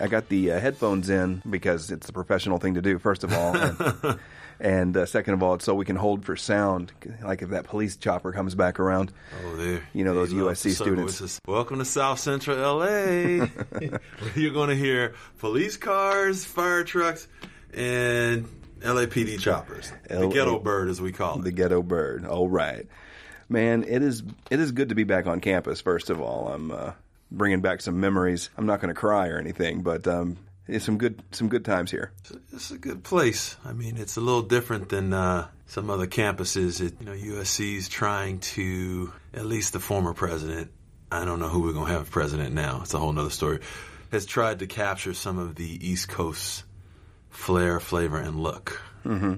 I got the uh, headphones in because it's a professional thing to do. First of all, and, and uh, second of all, it's so we can hold for sound. Like if that police chopper comes back around. Oh, there. You know those USC students. just, Welcome to South Central LA. You're going to hear police cars, fire trucks, and LAPD choppers. the ghetto bird, as we call it. The ghetto bird. All right, man. It is it is good to be back on campus. First of all, I'm uh, bringing back some memories. I'm not going to cry or anything, but um, it's some good some good times here. It's a good place. I mean, it's a little different than uh, some other campuses. It, you know, USC's trying to, at least the former president, I don't know who we're going to have president now. It's a whole other story. Has tried to capture some of the East Coast flair, flavor, and look. Mm-hmm.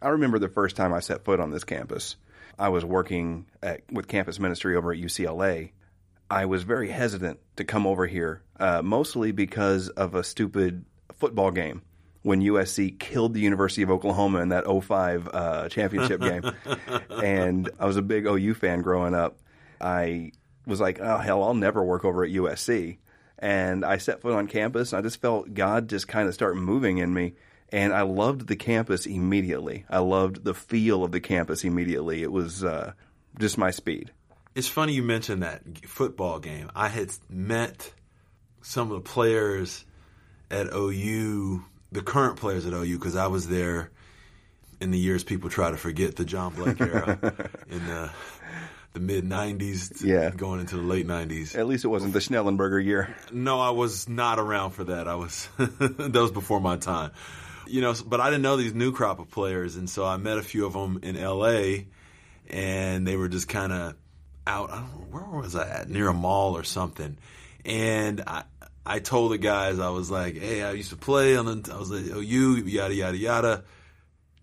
I remember the first time I set foot on this campus. I was working at, with campus ministry over at UCLA. I was very hesitant to come over here, uh, mostly because of a stupid football game when USC killed the University of Oklahoma in that 05 uh, championship game. and I was a big OU fan growing up. I was like, oh, hell, I'll never work over at USC. And I set foot on campus. And I just felt God just kind of start moving in me. And I loved the campus immediately. I loved the feel of the campus immediately. It was uh, just my speed. It's funny you mentioned that football game. I had met some of the players at OU, the current players at OU, because I was there in the years people try to forget the John Blake era in the, the mid 90s, Yeah. going into the late 90s. At least it wasn't the Schnellenberger year. No, I was not around for that. I was that was before my time. You know, but I didn't know these new crop of players, and so I met a few of them in L.A. and they were just kind of out. I don't know where was I at near a mall or something, and I I told the guys I was like, hey, I used to play on the I was like, oh you yada yada yada.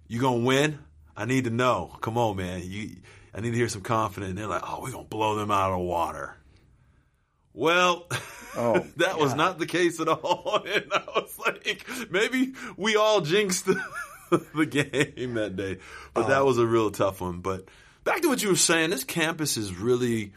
You gonna win? I need to know. Come on, man. You I need to hear some confidence. And they're like, oh, we're gonna blow them out of the water. Well, Oh, that was not the case at all. And I was like, maybe we all jinxed the, the game that day. But that oh. was a real tough one. But back to what you were saying, this campus is really,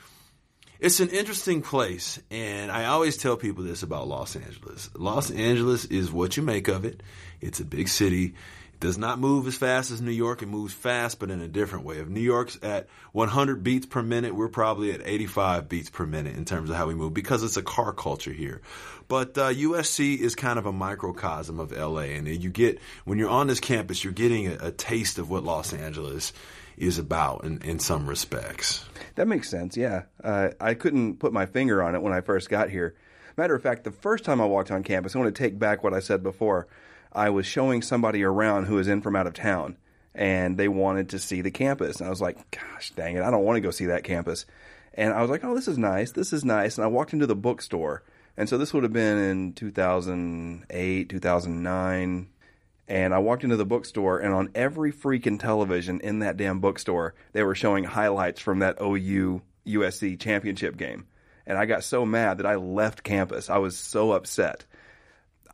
it's an interesting place. And I always tell people this about Los Angeles. Los Angeles is what you make of it. It's a big city. It does not move as fast as New York. It moves fast, but in a different way. If New York's at 100 beats per minute, we're probably at 85 beats per minute in terms of how we move because it's a car culture here. But uh, USC is kind of a microcosm of LA, and you get when you're on this campus, you're getting a, a taste of what Los Angeles is about in, in some respects. That makes sense. Yeah, uh, I couldn't put my finger on it when I first got here. Matter of fact, the first time I walked on campus, I want to take back what I said before. I was showing somebody around who was in from out of town, and they wanted to see the campus. And I was like, "Gosh, dang it, I don't want to go see that campus." And I was like, "Oh, this is nice. This is nice." And I walked into the bookstore, and so this would have been in 2008, 2009. And I walked into the bookstore, and on every freaking television in that damn bookstore, they were showing highlights from that OU USC championship game. And I got so mad that I left campus. I was so upset.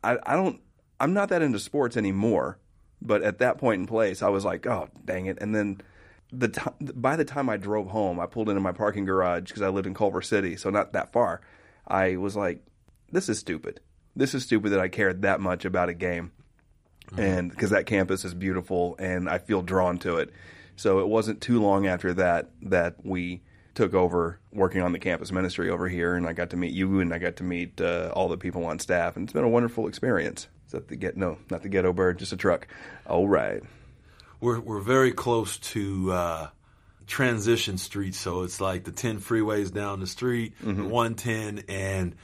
I, I don't, I'm not that into sports anymore, but at that point in place, I was like, oh, dang it. And then the t- by the time I drove home, I pulled into my parking garage because I lived in Culver City, so not that far. I was like, this is stupid. This is stupid that I cared that much about a game and because that campus is beautiful and I feel drawn to it. So it wasn't too long after that that we took over working on the campus ministry over here, and I got to meet you and I got to meet uh, all the people on staff, and it's been a wonderful experience. Is that the get? No, not the ghetto bird, just a truck. All right. We're we're very close to uh, transition street, so it's like the ten freeways down the street, one ten, and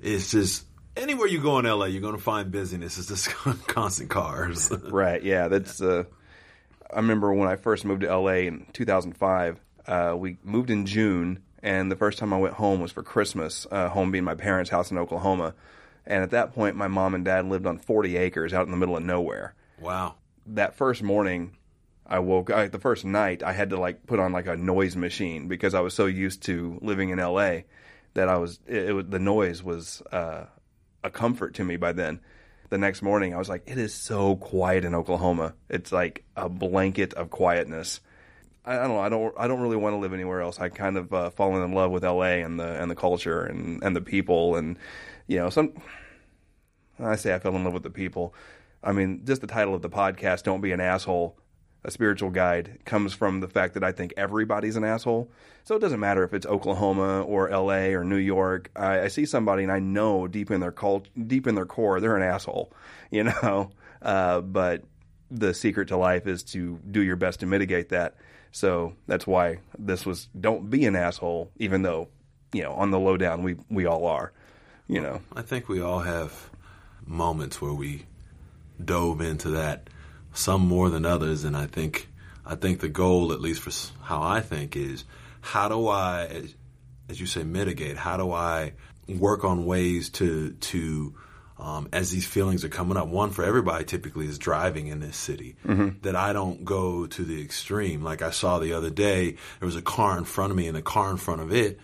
it's just anywhere you go in LA, you're going to find busyness. It's just constant cars. right. Yeah. That's. Uh, I remember when I first moved to LA in 2005. Uh, we moved in June, and the first time I went home was for Christmas. Uh, home being my parents' house in Oklahoma, and at that point, my mom and dad lived on 40 acres out in the middle of nowhere. wow. That first morning, I woke. I, the first night, I had to like put on like a noise machine because I was so used to living in LA that I was. It, it was the noise was uh, a comfort to me by then. The next morning, I was like, it is so quiet in Oklahoma. It's like a blanket of quietness. I, don't know. I don't. I don't really want to live anywhere else. I kind of uh, fallen in love with LA and the and the culture and and the people and you know some. I say I fell in love with the people. I mean, just the title of the podcast, "Don't Be an Asshole." A spiritual guide comes from the fact that I think everybody's an asshole. So it doesn't matter if it's Oklahoma or L.A. or New York. I, I see somebody and I know deep in their cult, deep in their core, they're an asshole. You know, uh, but the secret to life is to do your best to mitigate that. So that's why this was don't be an asshole, even though, you know, on the lowdown we we all are. You know. I think we all have moments where we dove into that, some more than others, and I think I think the goal, at least for how I think, is how do I, as, as you say, mitigate? How do I work on ways to to um, as these feelings are coming up. One for everybody typically is driving in this city. Mm-hmm. That I don't go to the extreme. Like I saw the other day, there was a car in front of me, and the car in front of it,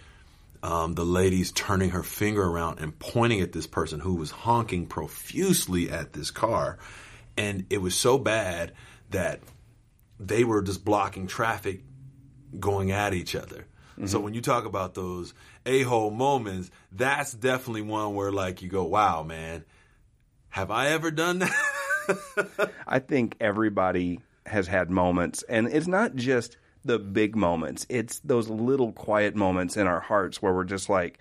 um, the lady's turning her finger around and pointing at this person who was honking profusely at this car, and it was so bad that they were just blocking traffic going at each other. Mm-hmm. So when you talk about those a hole moments, that's definitely one where like you go, wow, man, have I ever done that? I think everybody has had moments, and it's not just the big moments, it's those little quiet moments in our hearts where we're just like,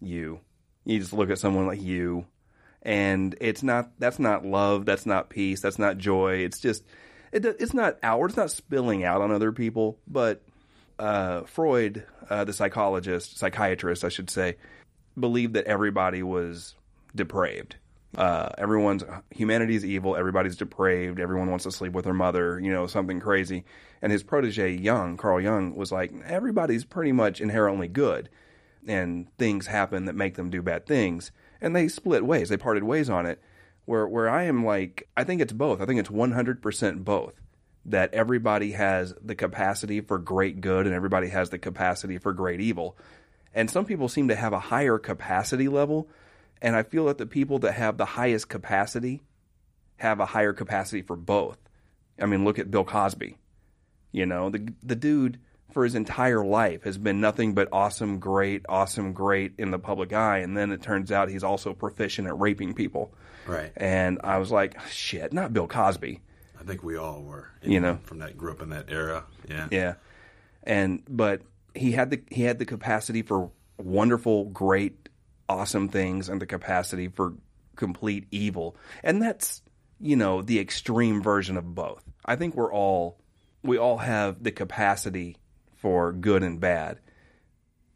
you. You just look at someone like you, and it's not that's not love, that's not peace, that's not joy. It's just it, it's not outward, it's not spilling out on other people, but uh, Freud, uh, the psychologist, psychiatrist, I should say, believed that everybody was depraved. Uh, everyone's humanity is evil. Everybody's depraved. Everyone wants to sleep with their mother. You know, something crazy. And his protege, young Carl Jung, was like, everybody's pretty much inherently good, and things happen that make them do bad things. And they split ways. They parted ways on it. Where where I am like, I think it's both. I think it's one hundred percent both that everybody has the capacity for great good and everybody has the capacity for great evil. And some people seem to have a higher capacity level. And I feel that the people that have the highest capacity have a higher capacity for both. I mean, look at Bill Cosby. You know, the the dude for his entire life has been nothing but awesome, great, awesome, great in the public eye, and then it turns out he's also proficient at raping people. Right. And I was like, shit, not Bill Cosby. I think we all were, you know, from that group in that era. Yeah, yeah. And but he had the he had the capacity for wonderful, great, awesome things, and the capacity for complete evil. And that's you know the extreme version of both. I think we're all we all have the capacity for good and bad.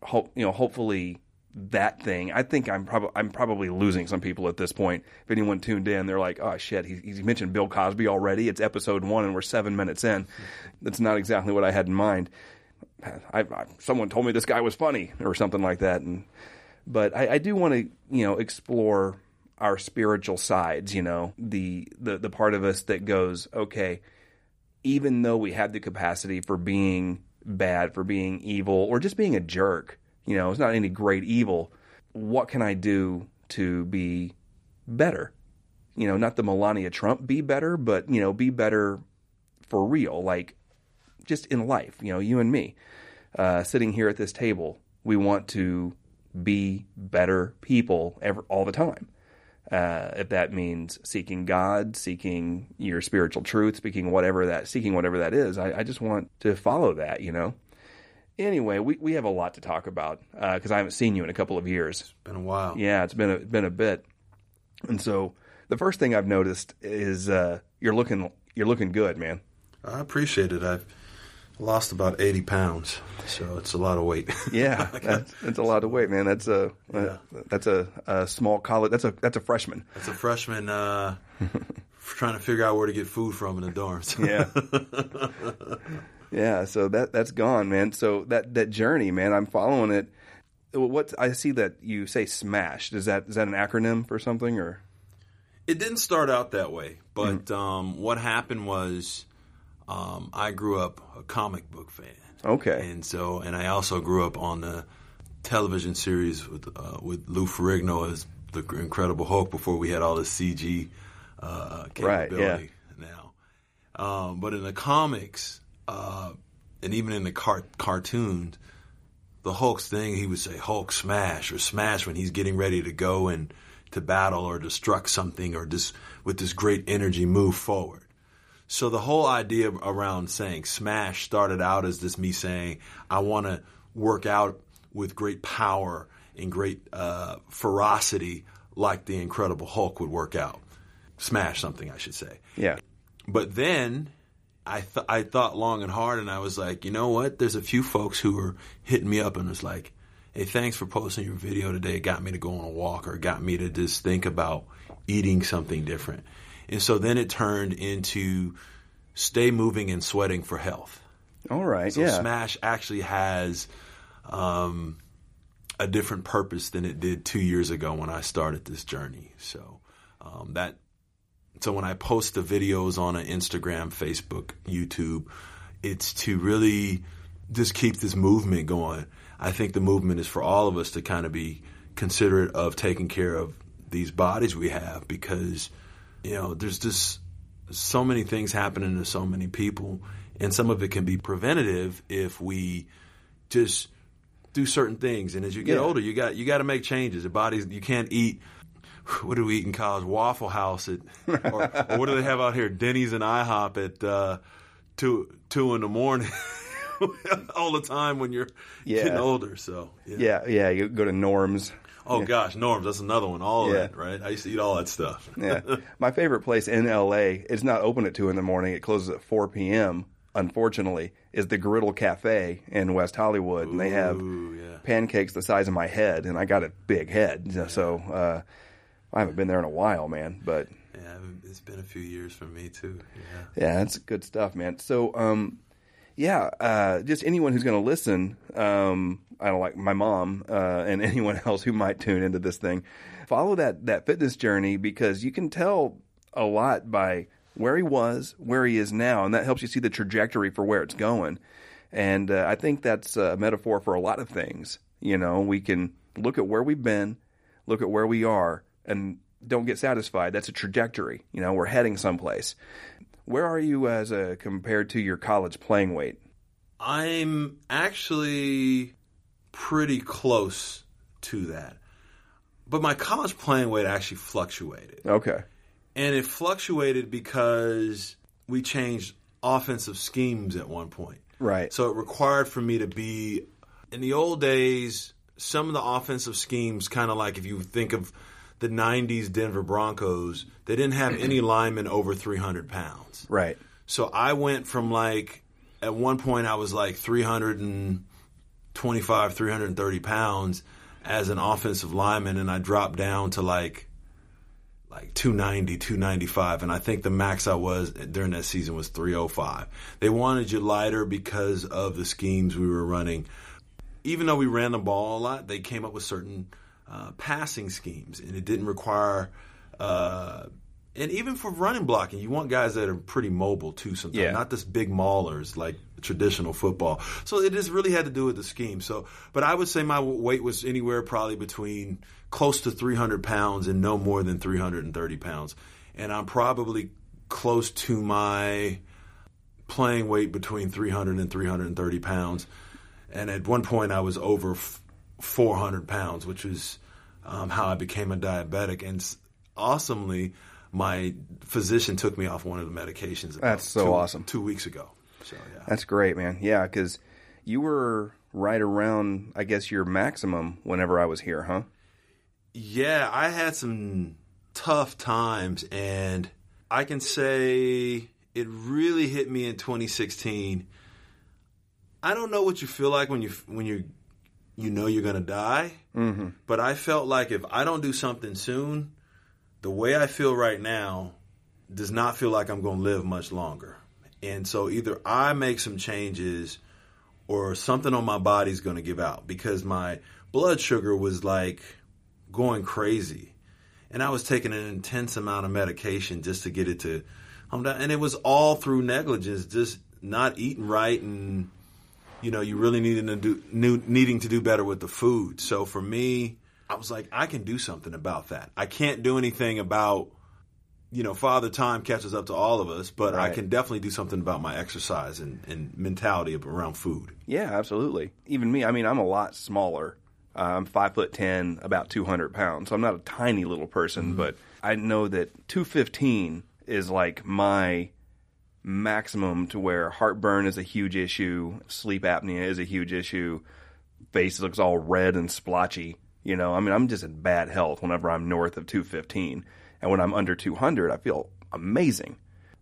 Hope you know. Hopefully, that thing. I think I'm probably I'm probably losing some people at this point. If anyone tuned in, they're like, "Oh shit, he, mentioned Bill Cosby already. It's episode one, and we're seven minutes in. That's not exactly what I had in mind." I, I, someone told me this guy was funny or something like that, and but I, I do want to you know explore our spiritual sides. You know, the the the part of us that goes, okay, even though we have the capacity for being bad, for being evil, or just being a jerk you know, it's not any great evil. What can I do to be better? You know, not the Melania Trump be better, but, you know, be better for real, like just in life, you know, you and me. Uh, sitting here at this table, we want to be better people ever, all the time. Uh, if that means seeking God, seeking your spiritual truth, speaking whatever that, seeking whatever that is, I, I just want to follow that, you know. Anyway, we, we have a lot to talk about because uh, I haven't seen you in a couple of years. It's been a while. Yeah, it's been a been a bit. And so the first thing I've noticed is uh, you're looking you're looking good, man. I appreciate it. I've lost about eighty pounds, so it's a lot of weight. yeah, that's, that's, a lot of weight, man. That's a yeah. that's a, a, small college. That's a that's a freshman. That's a freshman uh, trying to figure out where to get food from in the dorms. yeah. Yeah, so that that's gone, man. So that that journey, man, I'm following it. What I see that you say smash. Is that is that an acronym for something or? It didn't start out that way, but mm-hmm. um, what happened was um, I grew up a comic book fan. Okay, and so and I also grew up on the television series with uh, with Lou Ferrigno as the Incredible Hulk before we had all the CG uh, capability. Right, yeah. Now, um, but in the comics, uh, and even in the car- cartoons, the Hulk's thing, he would say Hulk smash or smash when he's getting ready to go and to battle or destruct something or just with this great energy move forward. So the whole idea around saying smash started out as this me saying I want to work out with great power and great uh, ferocity like the Incredible Hulk would work out. Smash something, I should say. Yeah. But then I th- I thought long and hard, and I was like, you know what? There's a few folks who were hitting me up and was like, hey, thanks for posting your video today. It got me to go on a walk or got me to just think about eating something different. And so then it turned into stay moving and sweating for health. All right. So yeah. Smash actually has um, a different purpose than it did two years ago when I started this journey. So um, that so when I post the videos on an Instagram, Facebook, YouTube, it's to really just keep this movement going. I think the movement is for all of us to kind of be considerate of taking care of these bodies we have because you know there's just so many things happening to so many people and some of it can be preventative if we just do certain things and as you get Yeah. older you got you got to make changes the body's you can't eat what do we eat in college waffle house at or, or what do they have out here denny's and ihop at uh, two two in the morning all the time when you're Yeah. getting older so yeah. Yeah. Yeah. You go to Norm's. Oh gosh norms that's another one all of Yeah. that right i used to eat all that stuff Yeah. My favorite place in LA, it's not open at 2 in the morning. It closes at 4 p.m., unfortunately, is the Griddle Cafe in West Hollywood. And they have yeah. pancakes the size of my head, and I got a big head. So uh, I haven't been there in a while, man. But yeah it's been a few years for me too yeah yeah, that's good stuff, man. So, um, yeah, uh, just anyone who's going to listen, um, I don't like my mom uh, and anyone else who might tune into this thing, follow that that fitness journey because you can tell a lot by where he was, where he is now, and that helps you see the trajectory for where it's going. And uh, I think that's a metaphor for a lot of things. You know, we can look at where we've been, look at where we are, and don't get satisfied. That's a trajectory. You know, we're heading someplace. Where are you as a compared to your college playing weight? I'm actually pretty close to that. But my college playing weight actually fluctuated. Okay. And it fluctuated because we changed offensive schemes at one point. Right. So it required for me to be in the old days, some of the offensive schemes kind of like if you think of the 90s Denver Broncos, they didn't have any linemen over 300 pounds. Right. So I went from like at one point I was like 325, 330 pounds as an offensive lineman, and I dropped down to like like 290, 295, and I think the max I was during that season was 305. They wanted you lighter because of the schemes we were running. Even though we ran the ball a lot, they came up with certain uh, passing schemes, and it didn't require. Uh, and even for running blocking, you want guys that are pretty mobile too. Sometimes, Yeah. not just big maulers like traditional football. So it just really had to do with the scheme. So, but I would say my weight was anywhere probably between close to 300 pounds and no more than 330 pounds, and I'm probably close to my playing weight between 300 and 330 pounds. And at one point, I was over 400 pounds, which is um, how I became a diabetic. And awesomely, my physician took me off one of the medications. That's so two- awesome. Two weeks ago. So yeah, That's great, man. Yeah, because you were right around, I guess, your maximum whenever I was here, huh? yeah, I had some tough times, and I can say it really hit me in 2016. I don't know what you feel like when you when you you know you're gonna die, mm-hmm. but I felt like if I don't do something soon, the way I feel right now does not feel like I'm going to live much longer. And so either I make some changes or something on my body's going to give out because my blood sugar was like going crazy. And I was taking an intense amount of medication just to get it to calm down. And it was all through negligence, just not eating right and you know, you really needing to do new, needing to do better with the food. So for me, I was like, I can do something about that. I can't do anything about, you know, Father Time catches up to all of us, but I can definitely do something about my exercise and, and mentality around food. Yeah, absolutely. Even me, I mean, I'm a lot smaller Uh, I'm five foot ten, about 200 pounds. So I'm not a tiny little person, but I know that 215 is like my maximum to where heartburn is a huge issue, sleep apnea is a huge issue, face looks all red and splotchy. You know, I mean, I'm just in bad health whenever I'm north of 215. And when I'm under 200, I feel amazing.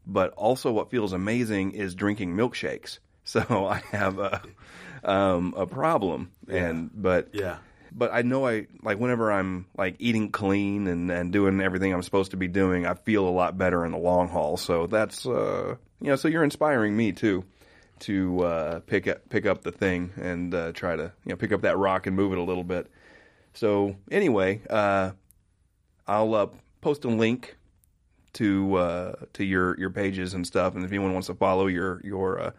But also, what feels amazing is drinking milkshakes. So I have a um, a problem, and but Yeah. but I know I like whenever I'm like eating clean and, and doing everything I'm supposed to be doing, I feel a lot better in the long haul. So that's uh you know, so you're inspiring me too to uh pick up pick up the thing and uh try to you know pick up that rock and move it a little bit. So anyway, uh I'll uh, post a link to uh to your your pages and stuff and if anyone wants to follow your your uh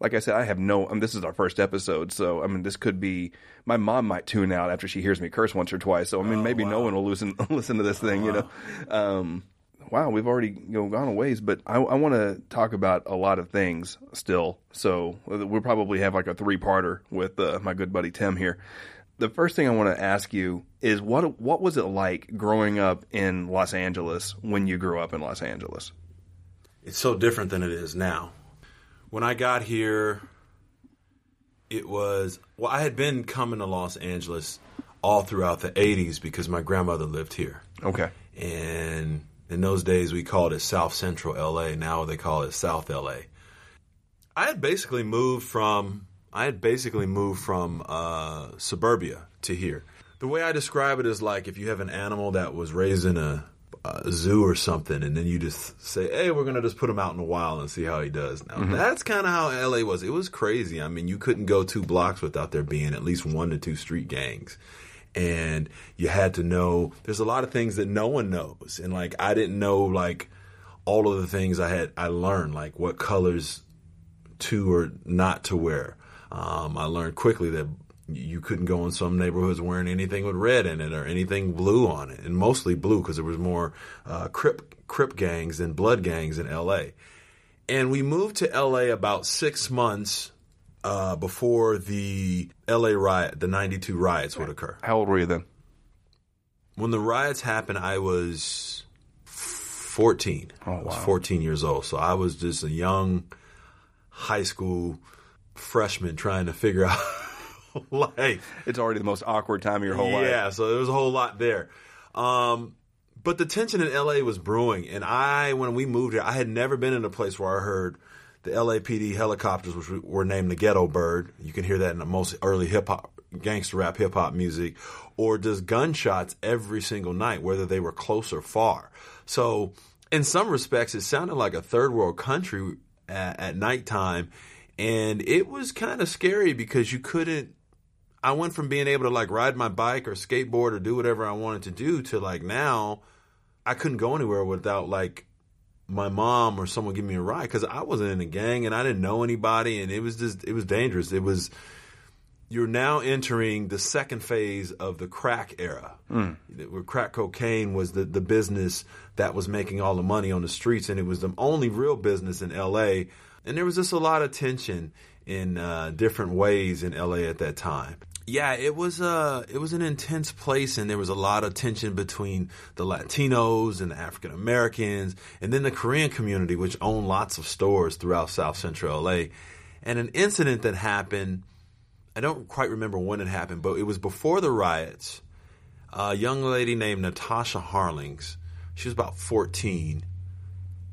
like I said, I have no. I mean, this is our first episode, so I mean, this could be. My mom might tune out after she hears me curse once or twice. So I mean, maybe no one will listen listen to this thing. You know, um, wow, we've already you know gone a ways, but I, I want to talk about a lot of things still. So we'll probably have like a three parter with uh, my good buddy Tim here. The first thing I want to ask you is what what was it like growing up in Los Angeles when you grew up in Los Angeles? It's so different than it is now. When I got here, it was well. I had been coming to Los Angeles all throughout the '80s because my grandmother lived here, Okay, and in those days we called it South Central LA. Now they call it South LA. I had basically moved from I had basically moved from uh, suburbia to here. The way I describe it is like if you have an animal that was raised in a, a zoo or something, and then you just say, "Hey, we're gonna just put him out in the wild and see how he does." Now that's kind of how LA was. It was crazy. I mean, you couldn't go two blocks without there being at least one to two street gangs and you had to know there's a lot of things that no one knows and like i didn't know like all of the things i had i learned like what colors to or not to wear um, i learned quickly that you couldn't go in some neighborhoods wearing anything with red in it or anything blue on it and mostly blue because there was more uh, crip crip gangs than blood gangs in la and we moved to la about six months uh, before the LA riot, the 92 riots would occur. how old were you then? When the riots happened, I was 14. Oh, I was wow. 14 years old. So I was just a young high school freshman trying to figure out life. It's already the most awkward time of your whole life. Yeah, so there was a whole lot there. Um, but the tension in LA was brewing, and I, when we moved here, I had never been in a place where I heard the LAPD helicopters, which were named the Ghetto Bird. You can hear that in the most early hip hop, gangster rap, hip hop music, or just gunshots every single night, whether they were close or far. So, in some respects, it sounded like a third world country at, at nighttime, and it was kind of scary because you couldn't I went from being able to like ride my bike or skateboard or do whatever I wanted to do to like now I couldn't go anywhere without like my mom or someone give me a ride because I wasn't in a gang and I didn't know anybody and it was just it was dangerous. It was you're now entering the second phase of the crack era, hmm. where crack cocaine was the, the business that was making all the money on the streets, and it was the only real business in L.A. And there was just a lot of tension in uh, different ways in L.A. at that time. Yeah, it was uh it was an intense place, and there was a lot of tension between the Latinos and the African Americans, and then the Korean community, which owned lots of stores throughout South Central LA. And an incident that happened I don't quite remember when it happened, but it was before the riots. A young lady named Natasha Harlins, she was about 14,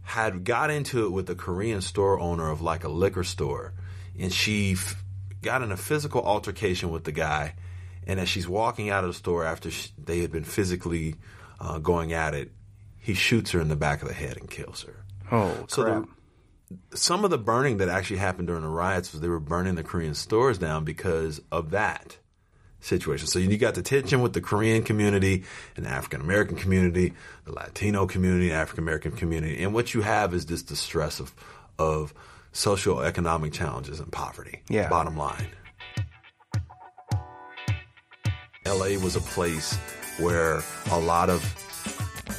had got into it with a Korean store owner of like a liquor store. And she f- got in a physical altercation with the guy. And as she's walking out of the store after sh- they had been physically uh, going at it, he shoots her in the back of the head and kills her. Oh, So crap. the, some of the burning that actually happened during the riots was they were burning the Korean stores down because of that situation. So you got the tension with the Korean community and the African American community, the Latino community, African American community, and what you have is just the stress of of socioeconomic challenges and poverty. Yeah. Bottom line. LA was a place where a lot of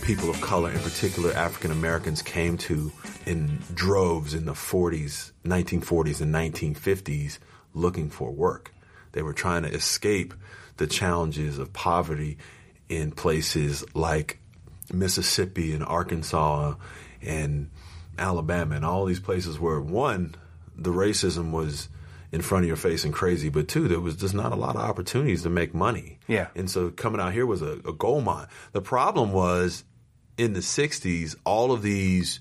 people of color, in particular African Americans, came to in droves in the 40s, 1940s, and 1950s looking for work. They were trying to escape the challenges of poverty in places like Mississippi and Arkansas and Alabama and all these places where one, the racism was in front of your face and crazy, but two, there was just not a lot of opportunities to make money. Yeah. And so coming out here was a, a gold mine. The problem was in the 60s, all of these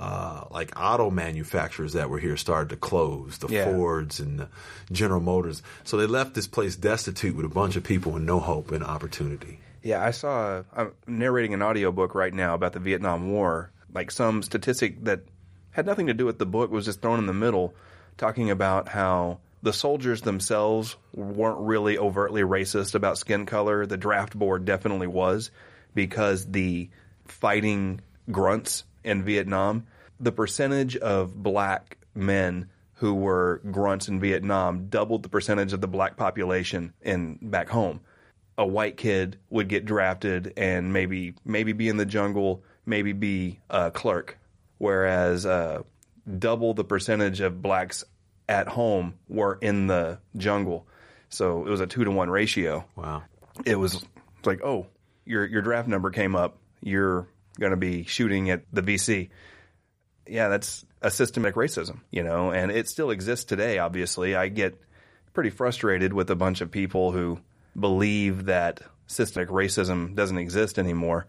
uh, like auto manufacturers that were here started to close, the Yeah. Fords and the General Motors. So they left this place destitute with a bunch of people with no hope and opportunity. Yeah, I saw. I'm narrating an audiobook right now about the Vietnam War. Like some statistic that had nothing to do with the book was just thrown in the middle, talking about how the soldiers themselves weren't really overtly racist about skin color. The draft board definitely was, because the fighting grunts in Vietnam, the percentage of black men who were grunts in Vietnam doubled the percentage of the black population in back home a white kid would get drafted and maybe maybe be in the jungle, maybe be a clerk, whereas uh, double the percentage of blacks at home were in the jungle. So it was a two to one ratio. Wow. It was it's like, oh, your your draft number came up. You're going to be shooting at the VC. Yeah, that's a systemic racism, you know, and it still exists today. Obviously, I get pretty frustrated with a bunch of people who believe that systemic racism doesn't exist anymore.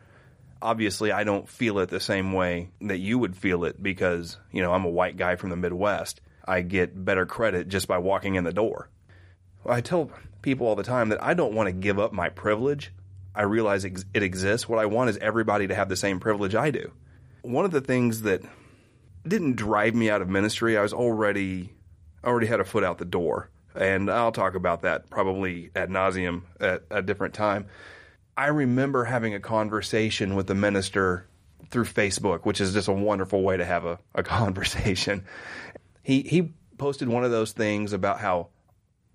Obviously, I don't feel it the same way that you would feel it because, you know, I'm a white guy from the Midwest. I get better credit just by walking in the door. I tell people all the time that I don't want to give up my privilege. I realize it exists. What I want is everybody to have the same privilege I do. One of the things that didn't drive me out of ministry, I was already already had a foot out the door, and I'll talk about that probably ad nauseum at a different time. I remember having a conversation with the minister through Facebook, which is just a wonderful way to have a, a conversation. He he posted one of those things about how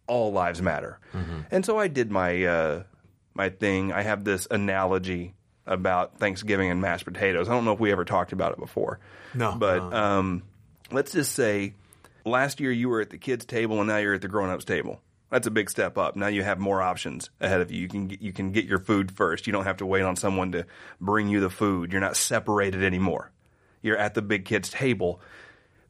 all lives matter, and so I did my uh, my thing. I have this analogy about Thanksgiving and mashed potatoes. I don't know if we ever talked about it before. No, but no. um, let's just say last year you were at the kids' table and now you're at the grown-ups table. That's a big step up. Now you have more options ahead of you. You can get, you can get your food first. You don't have to wait on someone to bring you the food. You're not separated anymore. You're at the big kids' table,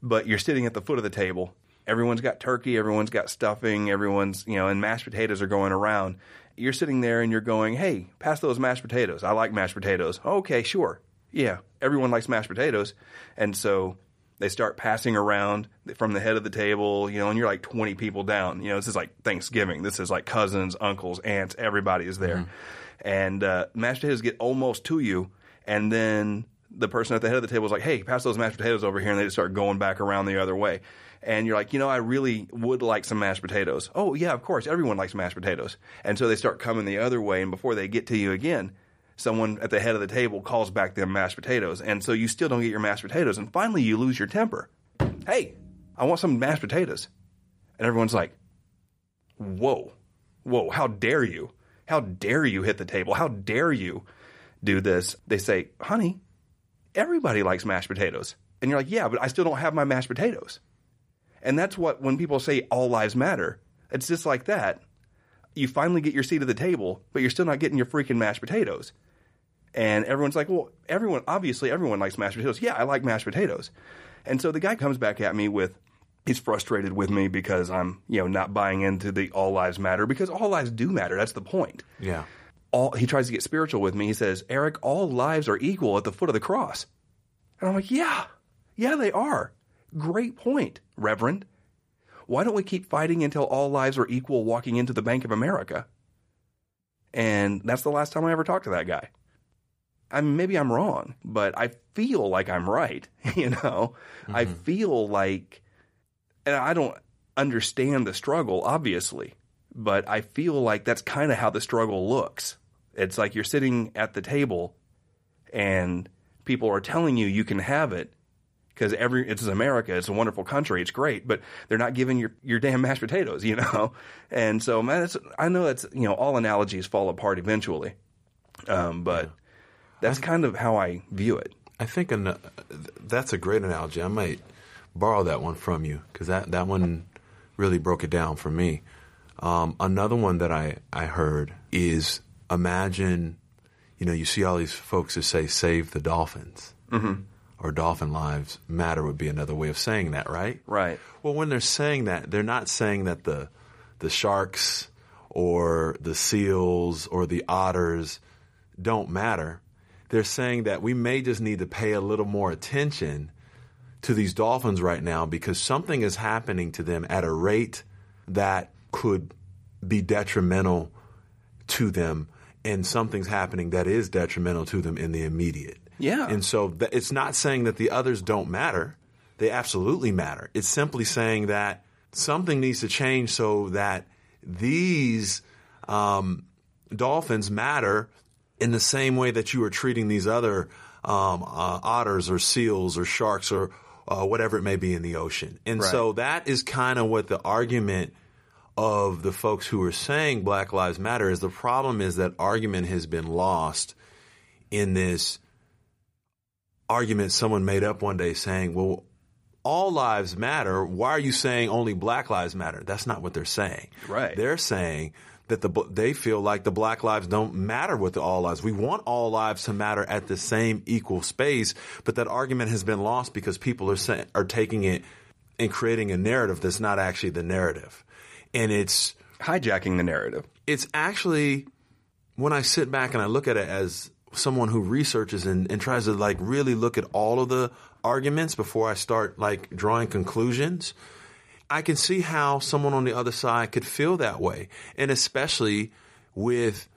but you're sitting at the foot of the table. Everyone's got turkey, everyone's got stuffing, everyone's, you know, and mashed potatoes are going around. You're sitting there and you're going, "Hey, pass those mashed potatoes. I like mashed potatoes." Okay, sure. Yeah, everyone likes mashed potatoes. And so they start passing around from the head of the table, you know, and you're like 20 people down. You know, this is like Thanksgiving. This is like cousins, uncles, aunts, everybody is there. And uh, mashed potatoes get almost to you, and then the person at the head of the table is like, "Hey, pass those mashed potatoes over here," and they just start going back around the other way. And you're like, you know, I really would like some mashed potatoes. Oh yeah, of course, everyone likes mashed potatoes. And so they start coming the other way, and before they get to you again, someone at the head of the table calls back them mashed potatoes, and so you still don't get your mashed potatoes, and finally you lose your temper. Hey, I want some mashed potatoes, and everyone's like, "Whoa, whoa! How dare you? How dare you hit the table? How dare you do this?" They say, "Honey, everybody likes mashed potatoes," and you're like, "Yeah, but I still don't have my mashed potatoes." And that's what when people say all lives matter, it's just like that. You finally get your seat at the table, but you're still not getting your freaking mashed potatoes. And everyone's like, well, everyone, obviously, everyone likes mashed potatoes. Yeah, I like mashed potatoes. And so the guy comes back at me with, he's frustrated with me because I'm, you know, not buying into the all lives matter because all lives do matter. That's the point. Yeah. All, he tries to get spiritual with me. He says, Eric, all lives are equal at the foot of the cross. And I'm like, yeah, yeah, they are. Great point, Reverend. Why don't we keep fighting until all lives are equal walking into the Bank of America? And that's the last time I ever talked to that guy. I mean, maybe I'm wrong, but I feel like I'm right. You know, I mm-hmm. feel like, and I don't understand the struggle, obviously, but I feel like that's kind of how the struggle looks. It's like you're sitting at the table and people are telling you you can have it because every it's America, it's a wonderful country, it's great, but they're not giving your your damn mashed potatoes, you know. And so, man, it's, I know that's you know all analogies fall apart eventually, um, but that's kind of how I view it. I think an, that's a great analogy. I might borrow that one from you because that, that one really broke it down for me. Um, another one that I, I heard is imagine, you know, you see all these folks who say save the dolphins. Mm-hmm. Or dolphin lives matter would be another way of saying that, right? Right. Well, when they're saying that, they're not saying that the the sharks or the seals or the otters don't matter. They're saying that we may just need to pay a little more attention to these dolphins right now because something is happening to them at a rate that could be detrimental to them and something's happening that is detrimental to them in the immediate. Yeah. And so th- it's not saying that the others don't matter. They absolutely matter. It's simply saying that something needs to change so that these um, dolphins matter in the same way that you are treating these other um, uh, otters or seals or sharks or uh, whatever it may be in the ocean. And Right. so that is kind of what the argument of the folks who are saying Black Lives Matter is. The problem is that argument has been lost in this argument someone made up one day saying, well, all lives matter. Why are you saying only black lives matter? That's not what they're saying. Right. They're saying that the they feel like the black lives don't matter with the all lives. We want all lives to matter at the same equal space, but that argument has been lost because people are saying, are taking it and creating a narrative that's not actually the narrative. And it's Hijacking the narrative. it's actually when I sit back and I look at it as someone who researches and, and tries to like really look at all of the arguments before I start like drawing conclusions, I can see how someone on the other side could feel that way. And especially with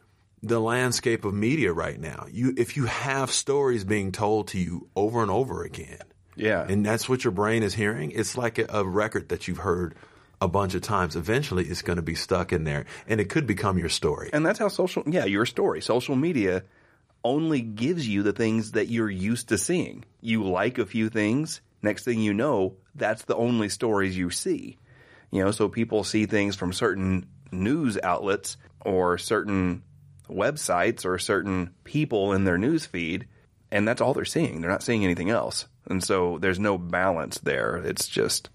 the landscape of media right now. You if you have stories being told to you over and over again. Yeah. And that's what your brain is hearing. It's like a, a record that you've heard a bunch of times. Eventually it's going to be stuck in there and it could become your story. And that's how social, yeah, your story. Social media only gives you the things that you're used to seeing. You like a few things, next thing you know, that's the only stories you see. You know, so people see things from certain news outlets or certain websites or certain people in their news feed, and that's all they're seeing. They're not seeing anything else. And so there's no balance there. It's just,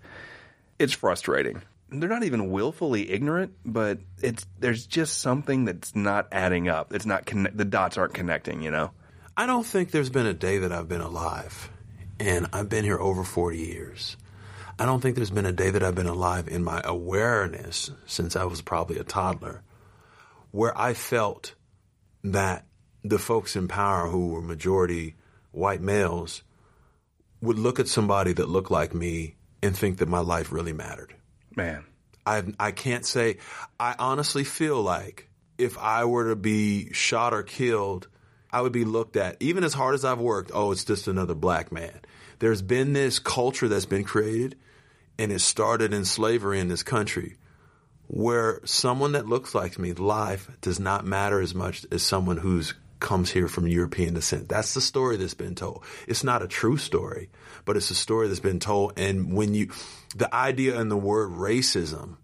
it's frustrating. They're not even willfully ignorant, but it's there's just something that's not adding up. It's not conne- the dots aren't connecting. You know. I don't think there's been a day that I've been alive, and I've been here over 40 years. I don't think there's been a day that I've been alive in my awareness since I was probably a toddler where I felt that the folks in power who were majority white males would look at somebody that looked like me and think that my life really mattered. Man, I I can't say. I honestly feel like if I were to be shot or killed, I would be looked at. Even as hard as I've worked, oh, it's just another black man. There's been this culture that's been created, and it started in slavery in this country, where someone that looks like me, life does not matter as much as someone who's comes here from European descent. That's the story that's been told. It's not a true story, but it's a story that's been told. And when you, the idea and the word racism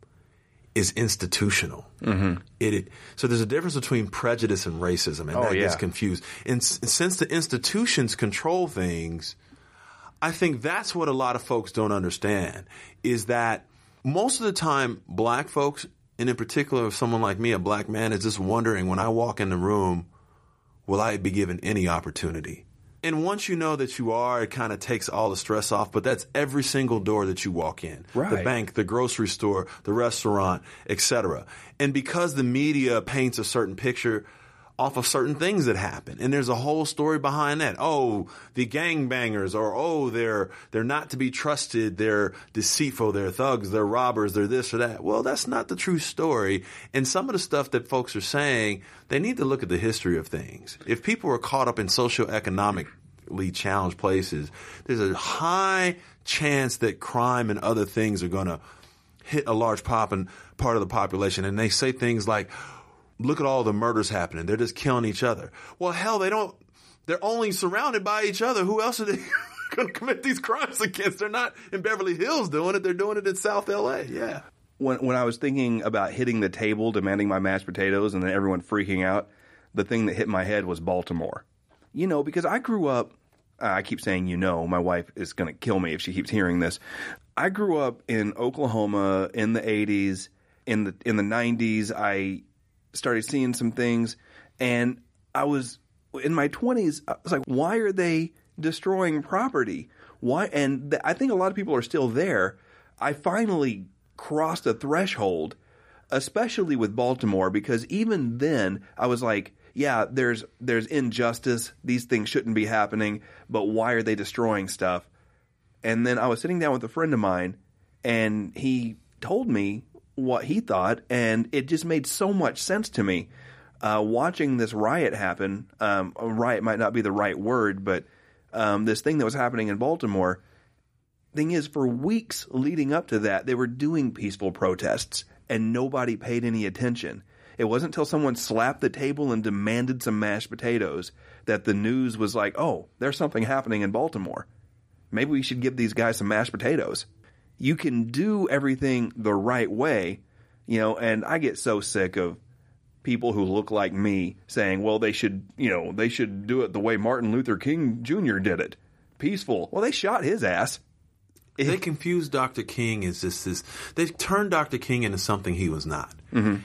is institutional. Mm-hmm. It, it- so there's a difference between prejudice and racism, and Oh, that gets confused. And s- since the institutions control things, I think that's what a lot of folks don't understand is that most of the time, black folks, and in particular, if someone like me, a black man, is just wondering when I walk in the room, will I be given any opportunity? And once you know that you are, it kind of takes all the stress off, but that's every single door that you walk in. The bank, the grocery store, the restaurant, etc. And because the media paints a certain picture off of certain things that happen, and there's a whole story behind that. Oh, the gangbangers, or oh, they're they're not to be trusted. They're deceitful. They're thugs. They're robbers. They're this or that. Well, that's not the true story. And some of the stuff that folks are saying, they need to look at the history of things. If people are caught up in socioeconomically challenged places, there's a high chance that crime and other things are going to hit a large pop and part of the population. And they say things like, look at all the murders happening. They're just killing each other. Well, hell, they don't, they're only surrounded by each other. Who else are they going to commit these crimes against? They're not in Beverly Hills doing it. They're doing it in South LA. Yeah. when when I was thinking about hitting the table, demanding my mashed potatoes, and then everyone freaking out, the thing that hit my head was Baltimore. You know, because I grew up. I keep saying, you know, my wife is going to kill me if she keeps hearing this. I grew up in Oklahoma in the '80s in the in the 90s I started seeing some things and I was in my 20s I was like why are they destroying property? Why and th- I think a lot of people are still there. I finally crossed a threshold especially with Baltimore because even then I was like yeah there's there's injustice. These things shouldn't be happening but why are they destroying stuff? And then I was sitting down with a friend of mine and he told me what he thought, and it just made so much sense to me. Uh, watching this riot happen, um, a riot might not be the right word, but um, this thing that was happening in Baltimore. Thing is, for weeks leading up to that, they were doing peaceful protests, and nobody paid any attention. It wasn't until someone slapped the table and demanded some mashed potatoes that the news was like, "Oh, there's something happening in Baltimore. Maybe we should give these guys some mashed potatoes." You can do everything the right way, you know, and I get so sick of people who look like me saying, well, they should, you know, they should do it the way Martin Luther King Jr. did it. Peaceful. Well, they shot his ass. They confused Dr. King as just this, they turned Dr. King into something he was not. Mm-hmm.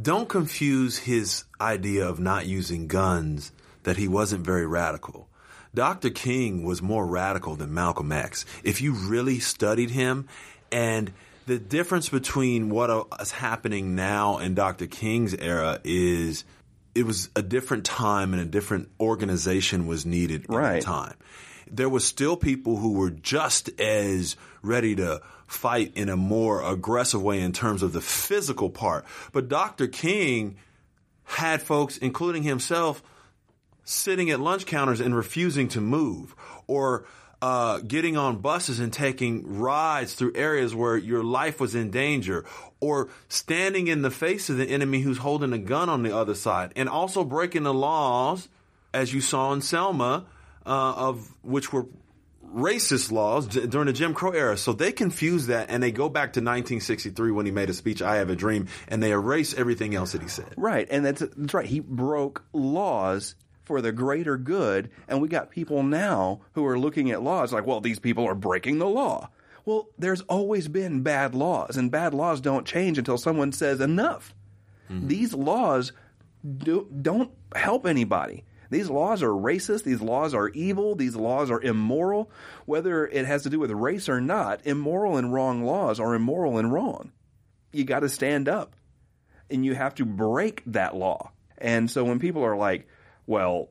Don't confuse his idea of not using guns that he wasn't very radical. Dr. King was more radical than Malcolm X. If you really studied him and the difference between what is happening now and Dr. King's era is it was a different time and a different organization was needed right. at the time. There were still people who were just as ready to fight in a more aggressive way in terms of the physical part. But Dr. King had folks, including himself, sitting at lunch counters and refusing to move or uh, getting on buses and taking rides through areas where your life was in danger, or standing in the face of the enemy who's holding a gun on the other side, and also breaking the laws, as you saw in Selma, uh, of which were racist laws d- during the Jim Crow era. So they confuse that and they go back to 1963 when he made a speech, I Have a Dream, and they erase everything else that he said. Right. And that's, that's right. He broke laws for the greater good. And we got people now who are looking at laws like, well, these people are breaking the law. Well, there's always been bad laws, and bad laws don't change until someone says enough. Mm-hmm. These laws do, don't help anybody. These laws are racist. These laws are evil. These laws are immoral. Whether it has to do with race or not, immoral and wrong laws are immoral and wrong. You got to stand up and you have to break that law. And so when people are like, well,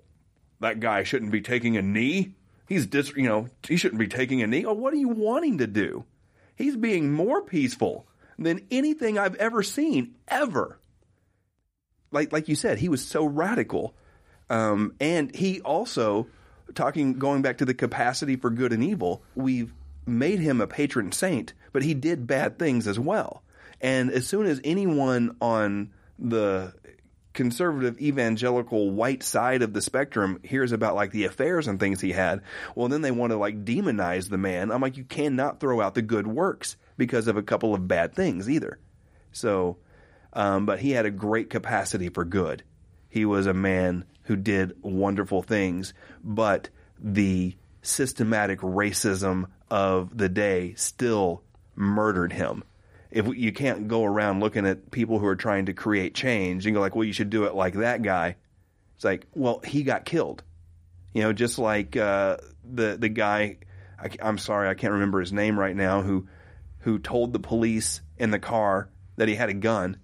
that guy shouldn't be taking a knee. He's dis, you know, he shouldn't be taking a knee. Oh, what are you wanting to do? He's being more peaceful than anything I've ever seen ever. Like like you said, he was so radical, um, and he also talking going back to the capacity for good and evil. We've made him a patron saint, but he did bad things as well. And as soon as anyone on the conservative evangelical white side of the spectrum hears about like the affairs and things he had, well then they want to like demonize the man. I'm like you cannot throw out the good works because of a couple of bad things either. So um, but he had a great capacity for good. He was a man who did wonderful things, but the systematic racism of the day still murdered him if you can't go around looking at people who are trying to create change and go like, well, you should do it like that guy. It's like, well, he got killed. You know, just like uh, the the guy. I, I'm sorry, I can't remember his name right now. Who who told the police in the car that he had a gun,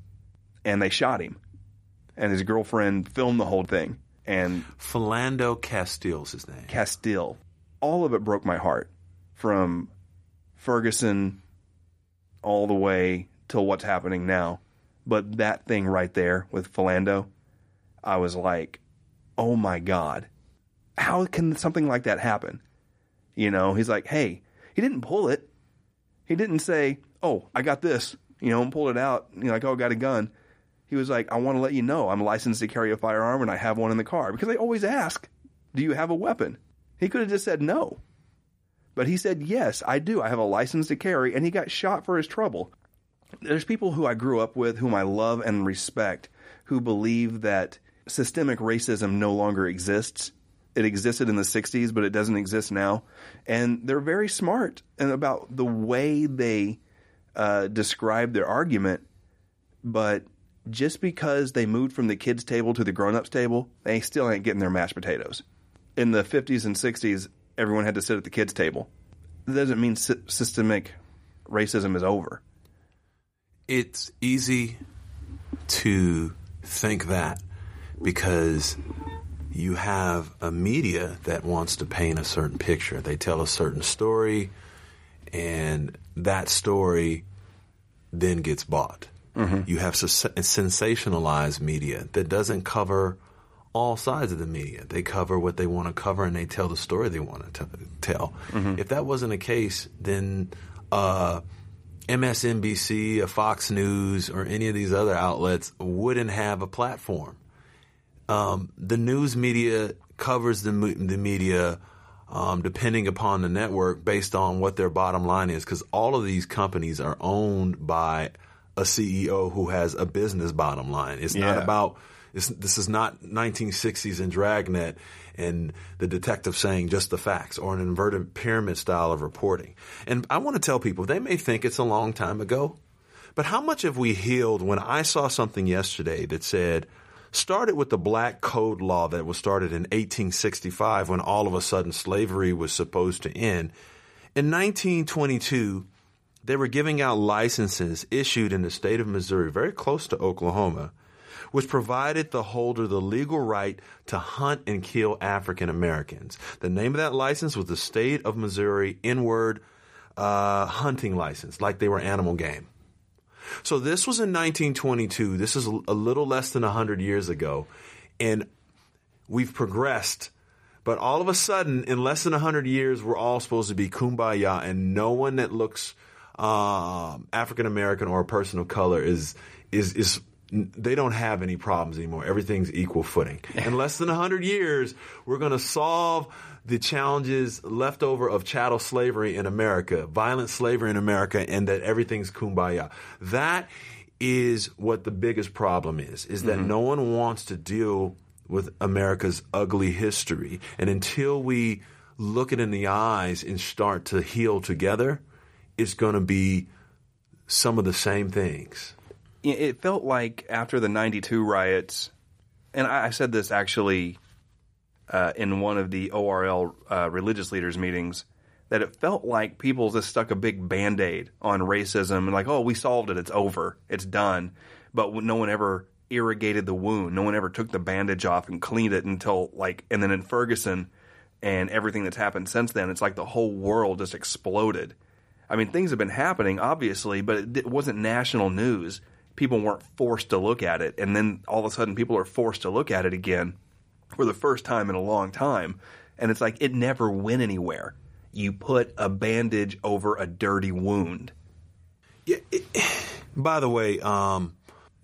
and they shot him. And his girlfriend filmed the whole thing. And Philando Castile's his name. Castile. All of it broke my heart. From Ferguson all the way till what's happening now. But that thing right there with Philando, I was like, oh my God, how can something like that happen? You know, he's like, hey, he didn't pull it. He didn't say, oh, I got this, you know, and pull it out. You know, like, oh, I got a gun. He was like, I want to let you know I'm licensed to carry a firearm and I have one in the car because they always ask, do you have a weapon? He could have just said no. But he said, Yes, I do. I have a license to carry. And he got shot for his trouble. There's people who I grew up with, whom I love and respect, who believe that systemic racism no longer exists. It existed in the 60s, but it doesn't exist now. And they're very smart and about the way they uh, describe their argument. but just because they moved from the kids' table to the grown-ups table, they still ain't getting their mashed potatoes. In the 50s and 60s, everyone had to sit at the kids' table. That doesn't mean sy- systemic racism is over. It's easy to think that because you have a media that wants to paint a certain picture. They tell a certain story, and that story then gets bought. Mm-hmm. You have sensationalized media that doesn't cover all sides of the media. They cover what they want to cover and they tell the story they want to t- tell. If that wasn't the case, then uh, MSNBC, a Fox News, or any of these other outlets wouldn't have a platform. Um, the news media covers the, the media um, depending upon the network based on what their bottom line is because all of these companies are owned by a CEO who has a business bottom line. It's not about it's, this is not 1960s in Dragnet and the detective saying just the facts or an inverted pyramid style of reporting. And I want to tell people they may think it's a long time ago, but how much have we healed when I saw something yesterday that said, started with the black code law that was started in 1865 when all of a sudden slavery was supposed to end. In 1922, they were giving out licenses issued in the state of Missouri, very close to Oklahoma, which provided the holder the legal right to hunt and kill African Americans. The name of that license was the state of Missouri inward uh, hunting license, like they were animal game. So this was in 1922. This is a little less than 100 years ago. And we've progressed. But all of a sudden, in less than 100 years, we're all supposed to be kumbaya, and no one that looks um, African American or a person of color is is is they don't have any problems anymore. Everything's equal footing. In less than 100 years, we're going to solve the challenges left over of chattel slavery in America, violent slavery in America, and that everything's kumbaya. That is what the biggest problem is, is that mm-hmm. no one wants to deal with America's ugly history. And until we look it in the eyes and start to heal together, it's going to be some of the same things. It felt like after the 92 riots, and I, said this actually uh, in one of the ORL uh, religious leaders meetings, that it felt like people just stuck a big band aid on racism and like, oh, we solved it, it's over, it's done. But no one ever irrigated the wound. No one ever took the bandage off and cleaned it until like, and then in Ferguson and everything that's happened since then, it's like the whole world just exploded. I mean, things have been happening, obviously, but it wasn't national news. People weren't forced to look at it. And then all of a sudden, people are forced to look at it again for the first time in a long time. And it's like it never went anywhere. You put a bandage over a dirty wound. Yeah. It, by the way, um,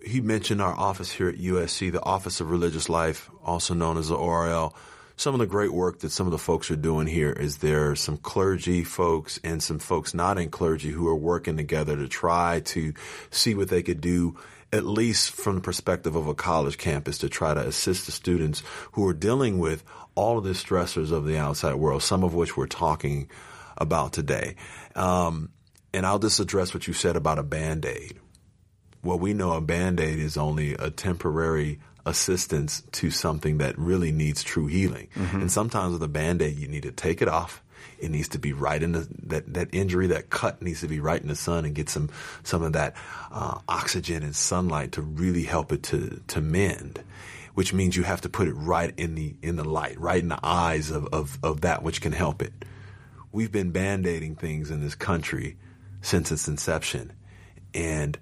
he mentioned our office here at USC, the Office of Religious Life, also known as the ORL. Some of the great work that some of the folks are doing here is there are some clergy folks and some folks not in clergy who are working together to try to see what they could do at least from the perspective of a college campus to try to assist the students who are dealing with all of the stressors of the outside world, some of which we're talking about today. Um, and I'll just address what you said about a band aid. Well, we know a band aid is only a temporary assistance to something that really needs true healing. And sometimes with a band aid, you need to take it off. It needs to be right in the, that, that injury, that cut needs to be right in the sun and get some, some of that uh, oxygen and sunlight to really help it to, to mend. Which means you have to put it right in the, in the light, right in the eyes of, of, of that which can help it. We've been band-aiding things in this country since its inception. And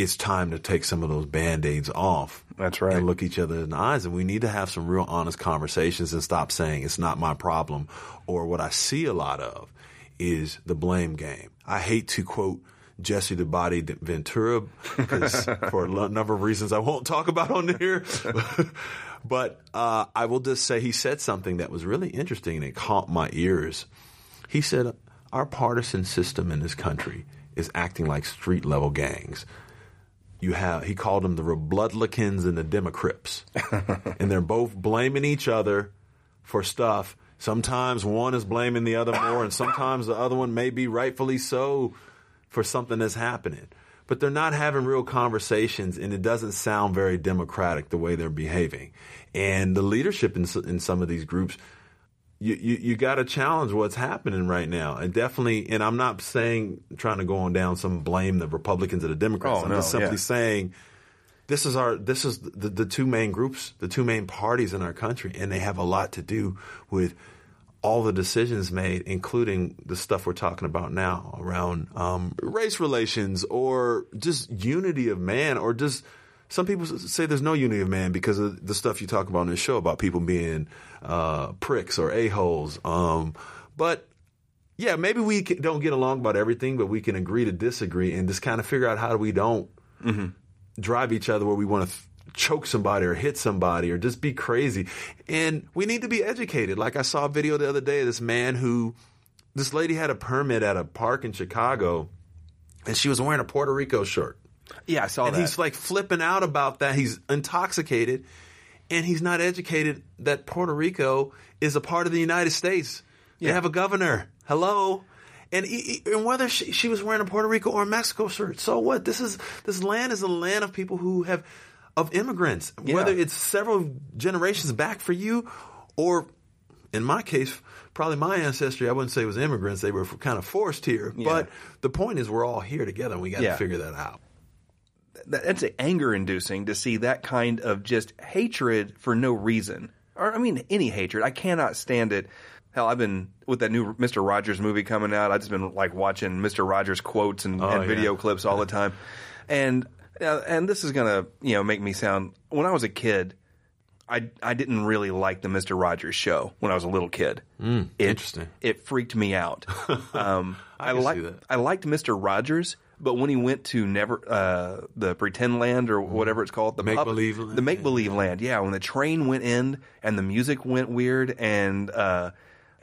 it's time to take some of those band-aids off. That's right. And look each other in the eyes. And we need to have some real honest conversations and stop saying it's not my problem. Or what I see a lot of is the blame game. I hate to quote Jesse the Body Ventura because for a number of reasons I won't talk about on here. but uh, I will just say he said something that was really interesting and it caught my ears. He said, Our partisan system in this country is acting like street level gangs. You have, he called them the Bloodlikins and the Democrips. and they're both blaming each other for stuff. Sometimes one is blaming the other more, and sometimes the other one may be rightfully so for something that's happening. but they're not having real conversations, and it doesn't sound very democratic the way they're behaving. And the leadership in, in some of these groups, you, you, you got to challenge what's happening right now. And definitely, and I'm not saying trying to go on down some blame the Republicans or the Democrats. Oh, I'm no, just simply yeah. saying this is our this is the, the two main groups, the two main parties in our country, and they have a lot to do with all the decisions made, including the stuff we're talking about now around um, race relations or just unity of man, or just some people say there's no unity of man because of the stuff you talk about in the show about people being uh, pricks or a holes. Um, but yeah, maybe we don't get along about everything, but we can agree to disagree and just kind of figure out how do we don't drive each other where we want to th- choke somebody or hit somebody or just be crazy. And we need to be educated. Like I saw a video the other day of this man who, this lady had a permit at a park in Chicago and she was wearing a Puerto Rico shirt. Yeah, I saw And that. he's like flipping out about that. He's intoxicated and he's not educated that Puerto Rico is a part of the United States. They Yeah. have a governor. Hello. And, he- and whether she, she was wearing a Puerto Rico or a Mexico shirt, so what? This is this land is a land of people who have of immigrants. Whether it's several generations back for you, or in my case, probably my ancestry. I wouldn't say was immigrants; they were kind of forced here. But the point is, we're all here together, and we got to Yeah. figure that out. That- that's anger inducing to see that kind of just hatred for no reason. Or I mean, any hatred. I cannot stand it. Hell, I've been with that new Mister Rogers movie coming out. I've just been like watching Mister Rogers quotes and, and yeah. video clips all the time. And uh, and this is gonna you know make me sound. When I was a kid, I I didn't really like the Mister Rogers show when I was a little kid. Mm, interesting. It freaked me out. Um, I, see like. I liked Mister Rogers, but when he went to never uh, the pretend land or whatever it's called, the Make-believe land, the make believe land, yeah. When the train went in and the music went weird, and uh,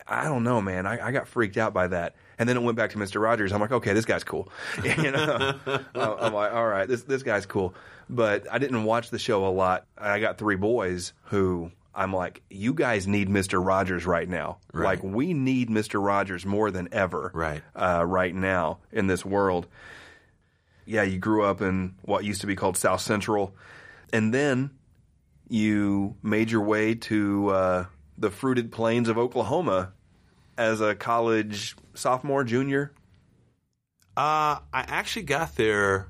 I don't know, man, I, I got freaked out by that. And then it went back to Mister Rogers. I'm like, okay, this guy's cool. you know, I'm like, all right, this this guy's cool. But I didn't watch the show a lot. I got three boys who. I'm like, you guys need Mr. Rogers right now. Right. Like, we need Mr. Rogers more than ever Right. uh, right now in this world. Yeah, you grew up in what used to be called South Central, and then you made your way to uh, the fruited plains of Oklahoma as a college sophomore, junior. Uh, I actually got there.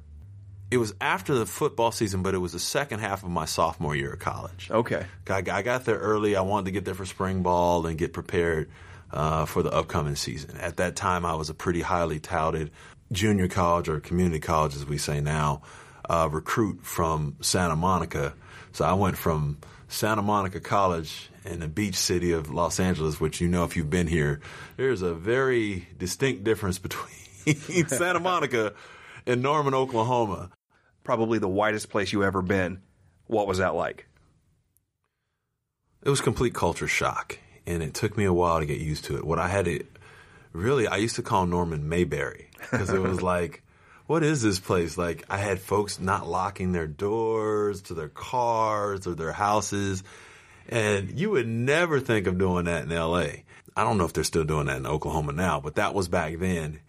It was after the football season, but it was the second half of my sophomore year of college. Okay. I, I got there early. I wanted to get there for spring ball and get prepared uh, for the upcoming season. At that time, I was a pretty highly touted junior college or community college, as we say now, uh, recruit from Santa Monica. So I went from Santa Monica College in the beach city of Los Angeles, which you know if you've been here, there's a very distinct difference between Santa Monica and Norman, Oklahoma. Probably the whitest place you ever been. What was that like? it was complete culture shock, and it took me a while to get used to it. What I had to really, I used to call Norman Mayberry because it was like, what is this place? Like, I had folks not locking their doors to their cars or their houses, and you would never think of doing that in L.A. I don't know if they're still doing that in Oklahoma now, but that was back then,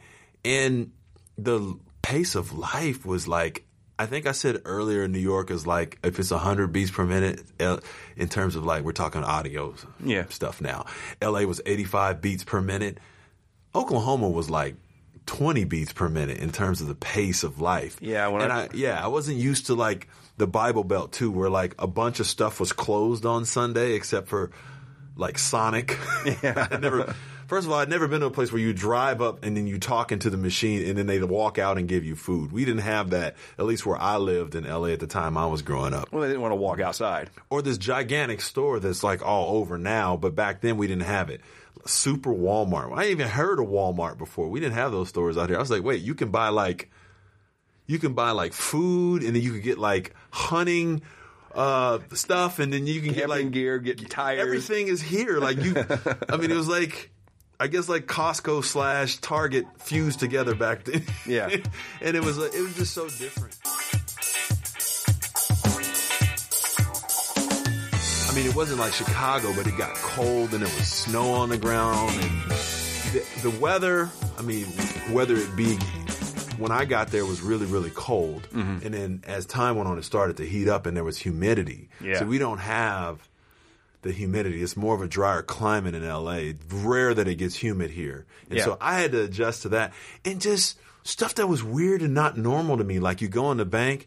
and the pace of life was like I think I said earlier New York is like if it's 100 beats per minute in terms of like we're talking audio Yeah. stuff now. LA was 85 beats per minute. Oklahoma was like 20 beats per minute in terms of the pace of life. Yeah, when and I- I, yeah, I wasn't used to like the Bible Belt too, where like a bunch of stuff was closed on Sunday except for like Sonic. Yeah. I never. First of all, I'd never been to a place where you drive up and then you talk into the machine and then they walk out and give you food. We didn't have that, at least where I lived in LA at the time I was growing up. Well, they didn't want to walk outside. Or this gigantic store that's like all over now, but back then we didn't have it. Super Walmart. I ain't even heard of Walmart before. We didn't have those stores out here. I was like, wait, you can buy like, you can buy like food and then you can get like hunting uh stuff and then you can get like gear, get tires. everything is here. Like you, I mean, it was like, I guess like Costco slash Target fused together back then. Yeah. and it was, it was just so different. Mean, it wasn't like Chicago, but it got cold and there was snow on the ground and the, the weather. I mean, whether it be when I got there, it was really, really cold. Mm-hmm. And then as time went on, it started to heat up and there was humidity. Yeah. So we don't have the humidity. It's more of a drier climate in LA. It's rare that it gets humid here. And Yeah. so I had to adjust to that. And just stuff that was weird and not normal to me. Like you go in the bank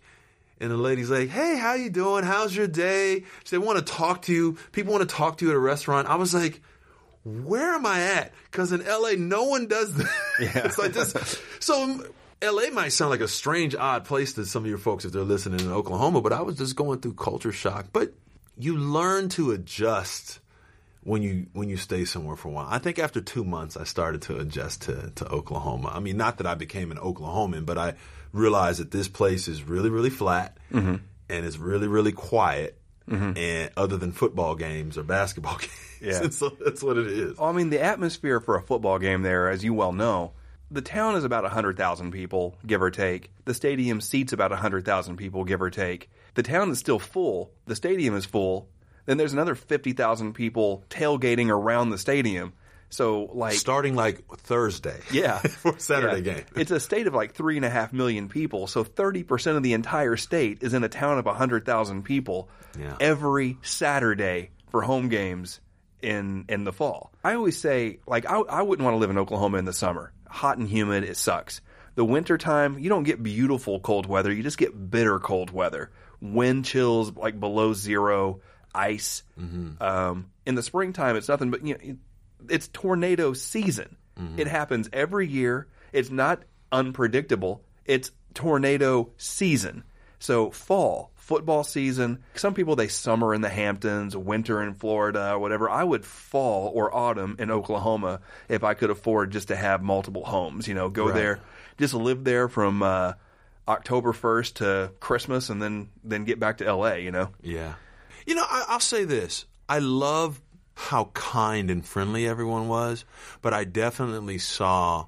and the lady's like, Hey, how you doing? How's your day? They want to talk to you. People want to talk to you at a restaurant. I was like, where am I at? Because in LA, no one does that. Yeah. it's like this. So LA might sound like a strange, odd place to some of your folks if they're listening in Oklahoma, but I was just going through culture shock. But you learn to adjust when you when you stay somewhere for a while. I think after two months, I started to adjust to to Oklahoma. I mean, not that I became an Oklahoman, but I realized that this place is really really flat mm-hmm. and it's really really quiet. Mm-hmm. And other than football games or basketball games, Yeah. so that's what it is. Well, I mean, the atmosphere for a football game there, as you well know, the town is about 100,000 people, give or take. The stadium seats about 100,000 people, give or take. The town is still full. The stadium is full. Then there's another 50,000 people tailgating around the stadium. So, like, Starting like Thursday, yeah. for Saturday Yeah. game. It's a state of like three and a half million people. So 30% of the entire state is in a town of 100,000 people Yeah. every Saturday for home games in, in the fall. I always say, like, I, I wouldn't want to live in Oklahoma in the summer. Hot and humid, it sucks. The winter time, you don't get beautiful cold weather. You just get bitter cold weather. Wind chills like below zero, ice. Um, in the springtime, it's nothing but you know, it's tornado season. It happens every year. It's not unpredictable. It's tornado season. So fall, football season. Some people they summer in the Hamptons, winter in Florida, or whatever. I would fall or autumn in Oklahoma if I could afford just to have multiple homes. You know, go Right. there, just live there from uh, October first to Christmas, and then then get back to L.A. You know. Yeah. You know, I, I'll say this. I love how kind and friendly everyone was, but I definitely saw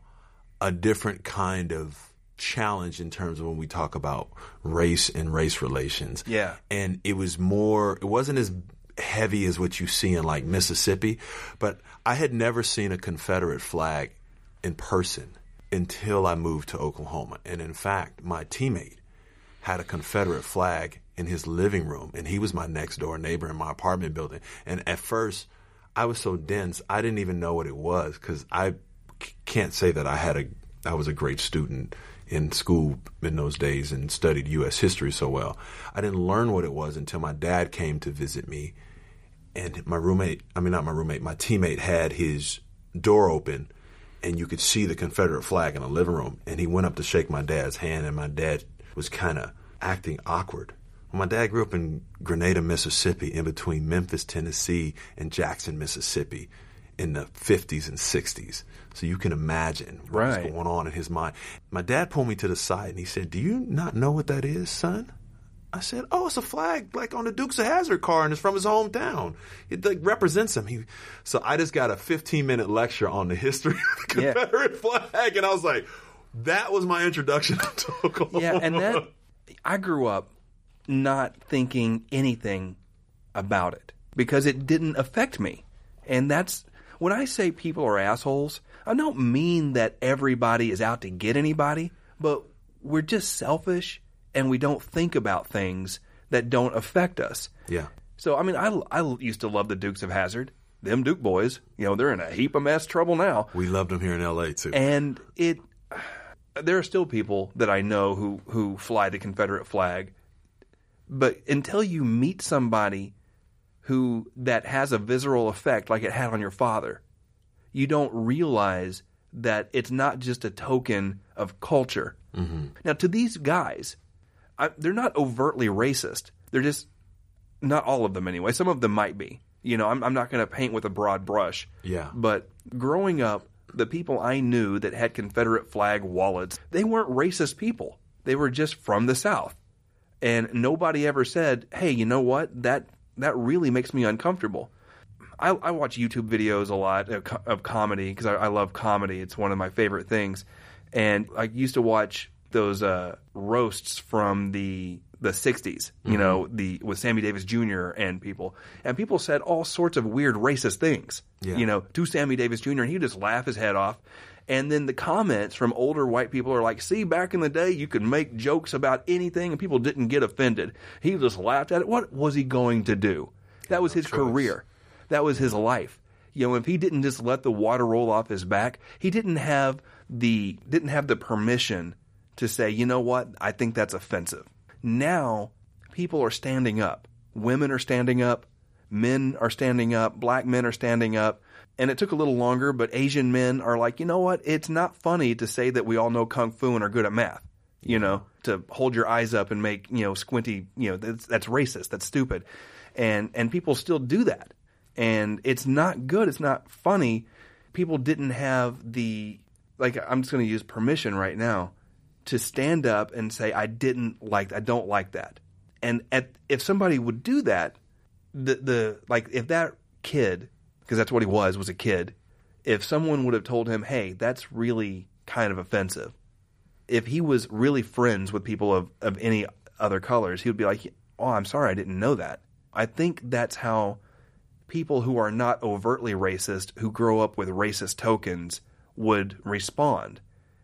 a different kind of challenge in terms of when we talk about race and race relations. Yeah. And it was more, it wasn't as heavy as what you see in like Mississippi, but I had never seen a Confederate flag in person until I moved to Oklahoma. And in fact, my teammate had a Confederate flag in his living room, and he was my next door neighbor in my apartment building. And at first, I was so dense, I didn't even know what it was because I can't say that I had a I was a great student in school in those days and studied U.S. history so well. I didn't learn what it was until my dad came to visit me, and my roommate, I mean not my roommate, my teammate had his door open and you could see the Confederate flag in the living room. And he went up to shake my dad's hand, and my dad was kind of acting awkward. Well, my dad grew up in Grenada, Mississippi, in between Memphis, Tennessee, and Jackson, Mississippi, in the 50s and 60s. So you can imagine what Right. was going on in his mind. My dad pulled me to the side and he said, Do you not know what that is, son? I said, "Oh, it's a flag like on the Dukes of Hazzard car, and it's from his hometown. It like represents him." He, so I just got a 15 minute lecture on the history of the Yeah. Confederate flag, and I was like, "That was my introduction to Oklahoma." Yeah, and that I grew up not thinking anything about it because it didn't affect me. And that's when I say people are assholes, I don't mean that everybody is out to get anybody, but we're just selfish and we don't think about things that don't affect us. yeah, So, I mean, I, I used to love the Dukes of Hazzard. Them Duke boys, you know, they're in a heap of mess trouble now. we loved them here in L.A. too. And it, there are still people that I know who who fly the Confederate flag, but until you meet somebody who that has a visceral effect like it had on your father, you don't realize that it's not just a token of culture. Mm-hmm. Now, to these guys, I, they're not overtly racist. They're just not all of them anyway. Some of them might be. You know, I'm, I'm not going to paint with a broad brush. Yeah. But growing up, the people I knew that had Confederate flag wallets, they weren't racist people. They were just from the South. And nobody ever said, "Hey, you know what? That that really makes me uncomfortable." I, I watch YouTube videos a lot of, of comedy because I, I love comedy. It's one of my favorite things. And I used to watch those uh, roasts from the the 60s, you know, mm-hmm. the with Sammy Davis Jr. and people. And people said all sorts of weird racist things, Yeah. you know, to Sammy Davis Jr. and he'd just laugh his head off. And then the comments from older white people are like, see, back in the day, you could make jokes about anything and people didn't get offended. He just laughed at it. What was he going to do? That was his choice. career. That was his life. You know, if he didn't just let the water roll off his back, he didn't have the didn't have the permission to say, you know what, I think that's offensive. Now people are standing up. Women are standing up. Men are standing up. Black men are standing up. And it took a little longer, but Asian men are like, you know what? It's not funny to say that we all know kung fu and are good at math. You know, to hold your eyes up and make you know squinty. You know, that's, that's racist. That's stupid. And and people still do that. And it's not good. It's not funny. People didn't have the like. I'm just going to use permission right now to stand up and say I didn't like I don't like that. And at, if somebody would do that, the the like if that kid because that's what he was was a kid, if someone would have told him, "Hey, that's really kind of offensive." If he was really friends with people of of any other colors, he would be like, "Oh, I'm sorry, I didn't know that." I think that's how people who are not overtly racist, who grow up with racist tokens, would respond.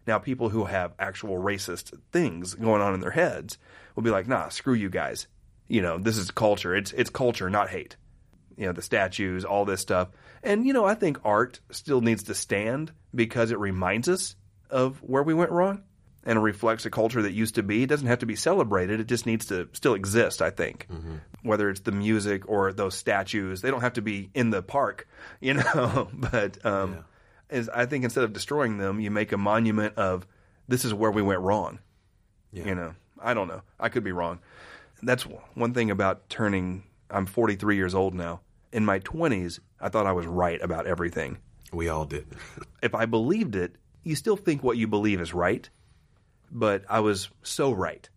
Now, people who have actual racist things going on in their heads will be like, "Nah, screw you guys. You know, this is culture. It's it's culture, not hate." You know, the statues, all this stuff, and you know, I think art still needs to stand because it reminds us of where we went wrong and reflects a culture that used to be. It doesn't have to be celebrated. It just needs to still exist. I think, whether it's the music or those statues, they don't have to be in the park, you know. but um, is I think instead of destroying them, you make a monument of this is where we went wrong. You know, I don't know. I could be wrong. That's one thing about turning. I'm 43 years old now. In my 20s, I thought I was right about everything. We all did. If I believed it, you still think what you believe is right, but I was so right.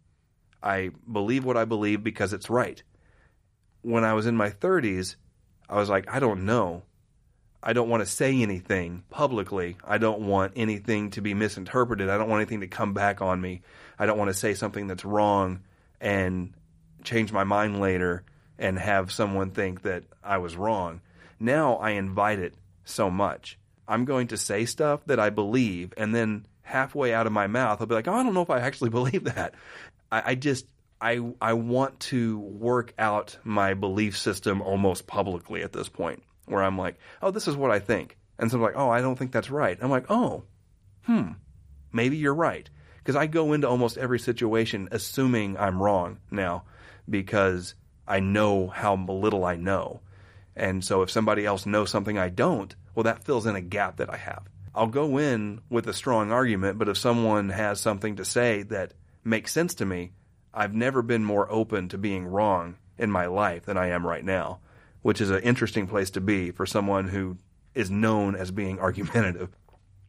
I believe what I believe because it's right. When I was in my 30s, I was like, I don't know. I don't want to say anything publicly. I don't want anything to be misinterpreted. I don't want anything to come back on me. I don't want to say something that's wrong and change my mind later and have someone think that I was wrong. Now I invite it so much. I'm going to say stuff that I believe, and then halfway out of my mouth, I'll be like, oh, I don't know if I actually believe that. I, I just, I, I want to work out my belief system almost publicly at this point, where I'm like, oh, this is what I think. And so I'm like, oh, I don't think that's right. I'm like, oh, hmm, maybe you're right. Because I go into almost every situation assuming I'm wrong now because I know how little I know. And so if somebody else knows something I don't, well, that fills in a gap that I have. I'll go in with a strong argument, but if someone has something to say that makes sense to me, I've never been more open to being wrong in my life than I am right now, which is an interesting place to be for someone who is known as being argumentative.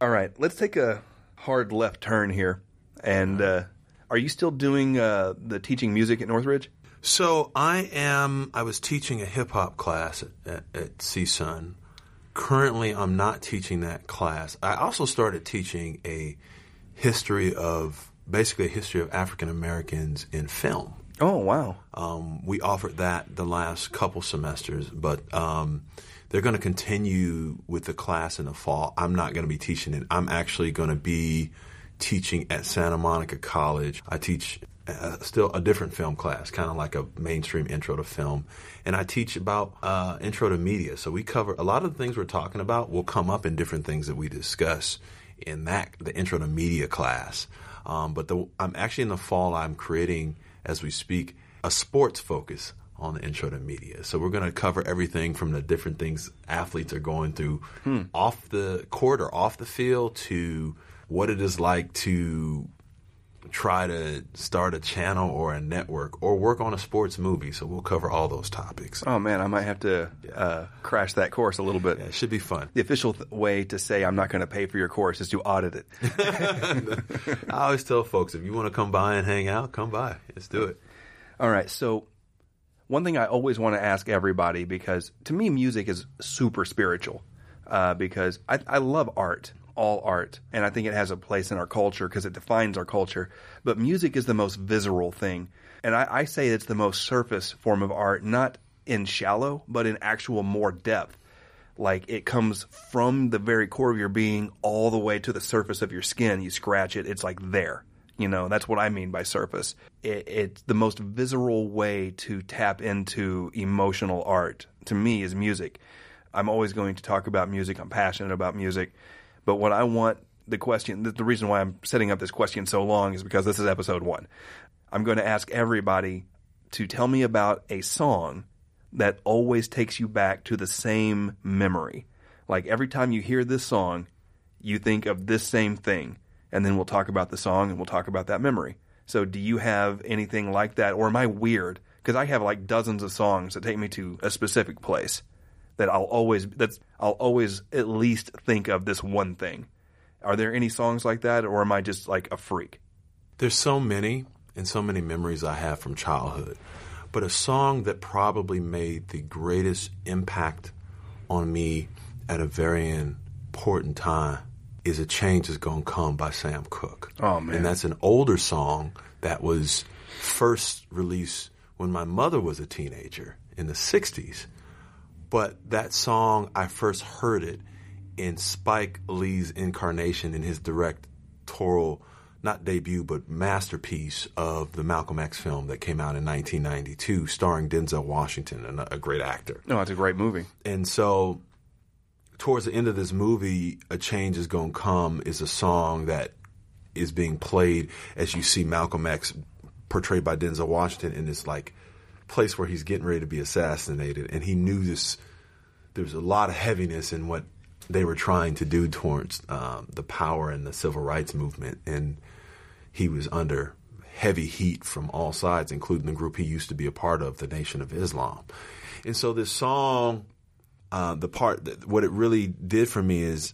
All right, let's take a hard left turn here. And uh, are you still doing uh, the teaching music at Northridge? So I am. I was teaching a hip hop class at, at, at CSUN. Currently, I'm not teaching that class. I also started teaching a history of basically a history of African Americans in film. Oh, wow. Um, we offered that the last couple semesters, but um, they're going to continue with the class in the fall. I'm not going to be teaching it. I'm actually going to be teaching at Santa Monica College. I teach uh, still a different film class, kind of like a mainstream intro to film. And I teach about uh, intro to media. So we cover a lot of the things we're talking about will come up in different things that we discuss in that the intro to media class. Um, but the, I'm actually in the fall. I'm creating as we speak a sports focus on the intro to media. So we're going to cover everything from the different things athletes are going through hmm. off the court or off the field to what it is like to try to start a channel or a network or work on a sports movie. So we'll cover all those topics. Oh, man, I might have to uh, crash that course a little bit. Yeah, it should be fun. The official th- way to say I'm not going to pay for your course is to audit it. I always tell folks if you want to come by and hang out, come by. Let's do it. All right. So, one thing I always want to ask everybody because to me, music is super spiritual uh, because I, I love art. All art, and I think it has a place in our culture because it defines our culture. But music is the most visceral thing, and I, I say it's the most surface form of art, not in shallow, but in actual more depth. Like it comes from the very core of your being all the way to the surface of your skin. You scratch it, it's like there. You know, that's what I mean by surface. It, it's the most visceral way to tap into emotional art to me is music. I'm always going to talk about music. I'm passionate about music. But what I want the question, the, reason why I'm setting up this question so long is because this is episode one. I'm going to ask everybody to tell me about a song that always takes you back to the same memory. Like every time you hear this song, you think of this same thing and then we'll talk about the song and we'll talk about that memory. So, do you have anything like that, or am I weird? Because I have like dozens of songs that take me to a specific place that I'll always that's I'll always at least think of this one thing. Are there any songs like that, or am I just like a freak? There's so many and so many memories I have from childhood, but a song that probably made the greatest impact on me at a very important time is A Change Is Gonna Come by Sam Cooke. Oh, man. And that's an older song that was first released when my mother was a teenager in the 60s. But that song, I first heard it in Spike Lee's incarnation in his directorial, not debut, but masterpiece of the Malcolm X film that came out in 1992, starring Denzel Washington, and a great actor. No, it's a great movie. And so towards the end of this movie, A Change is Gonna Come is a song that is being played as you see Malcolm X portrayed by Denzel Washington in this like place where he's getting ready to be assassinated. And he knew this, there was a lot of heaviness in what they were trying to do towards um, the power and the civil rights movement. And he was under heavy heat from all sides, including the group he used to be a part of, the Nation of Islam. And so this song uh, the part that what it really did for me is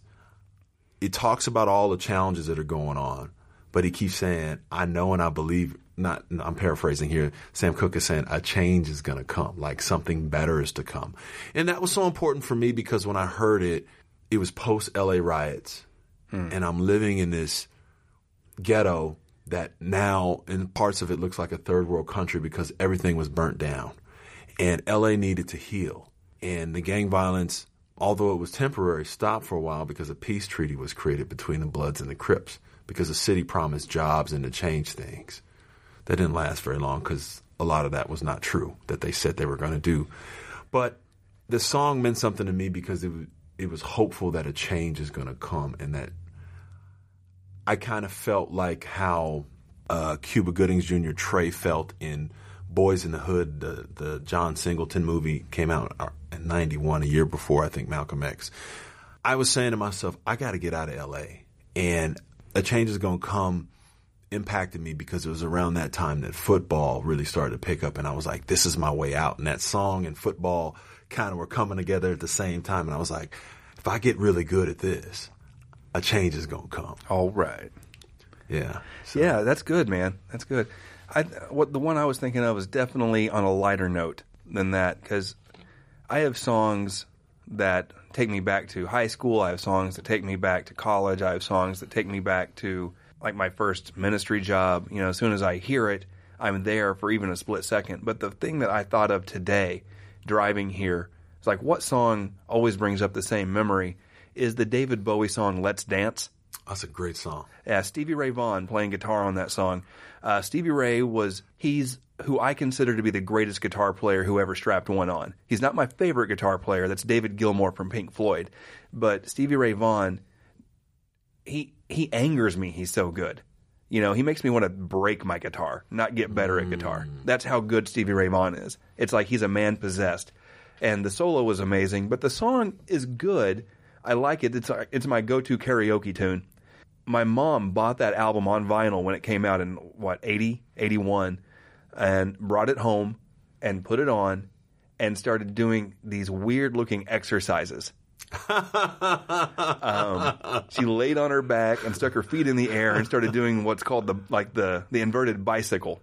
it talks about all the challenges that are going on, but he keeps saying, "I know and I believe." Not, I'm paraphrasing here. Sam Cooke is saying a change is going to come, like something better is to come, and that was so important for me because when I heard it, it was post LA riots, hmm. and I'm living in this ghetto that now in parts of it looks like a third world country because everything was burnt down, and LA needed to heal and the gang violence, although it was temporary, stopped for a while because a peace treaty was created between the Bloods and the Crips because the city promised jobs and to change things. That didn't last very long because a lot of that was not true that they said they were going to do. But the song meant something to me because it was, it was hopeful that a change is going to come and that I kind of felt like how uh, Cuba Goodings Jr. Trey felt in Boyz n the Hood, the, the John Singleton movie came out in 91, a year before I think Malcolm X. I was saying to myself, I got to get out of LA. And a change is going to come impacted me because it was around that time that football really started to pick up. And I was like, this is my way out. And that song and football kind of were coming together at the same time. And I was like, if I get really good at this, a change is going to come. All right. Yeah. So. Yeah, that's good, man. That's good. I, what the one I was thinking of is definitely on a lighter note than that because I have songs that take me back to high school. I have songs that take me back to college. I have songs that take me back to like my first ministry job. You know, as soon as I hear it, I'm there for even a split second. But the thing that I thought of today, driving here, is like what song always brings up the same memory is the David Bowie song "Let's Dance." That's a great song. Yeah, Stevie Ray Vaughan playing guitar on that song. Uh, Stevie Ray was he's who I consider to be the greatest guitar player who ever strapped one on. He's not my favorite guitar player. That's David Gilmour from Pink Floyd, but Stevie Ray Vaughan, he he angers me. He's so good. You know, he makes me want to break my guitar, not get better at guitar. Mm. That's how good Stevie Ray Vaughan is. It's like he's a man possessed. And the solo was amazing, but the song is good. I like it. It's it's my go-to karaoke tune my mom bought that album on vinyl when it came out in what 80 81 and brought it home and put it on and started doing these weird looking exercises um, she laid on her back and stuck her feet in the air and started doing what's called the like the the inverted bicycle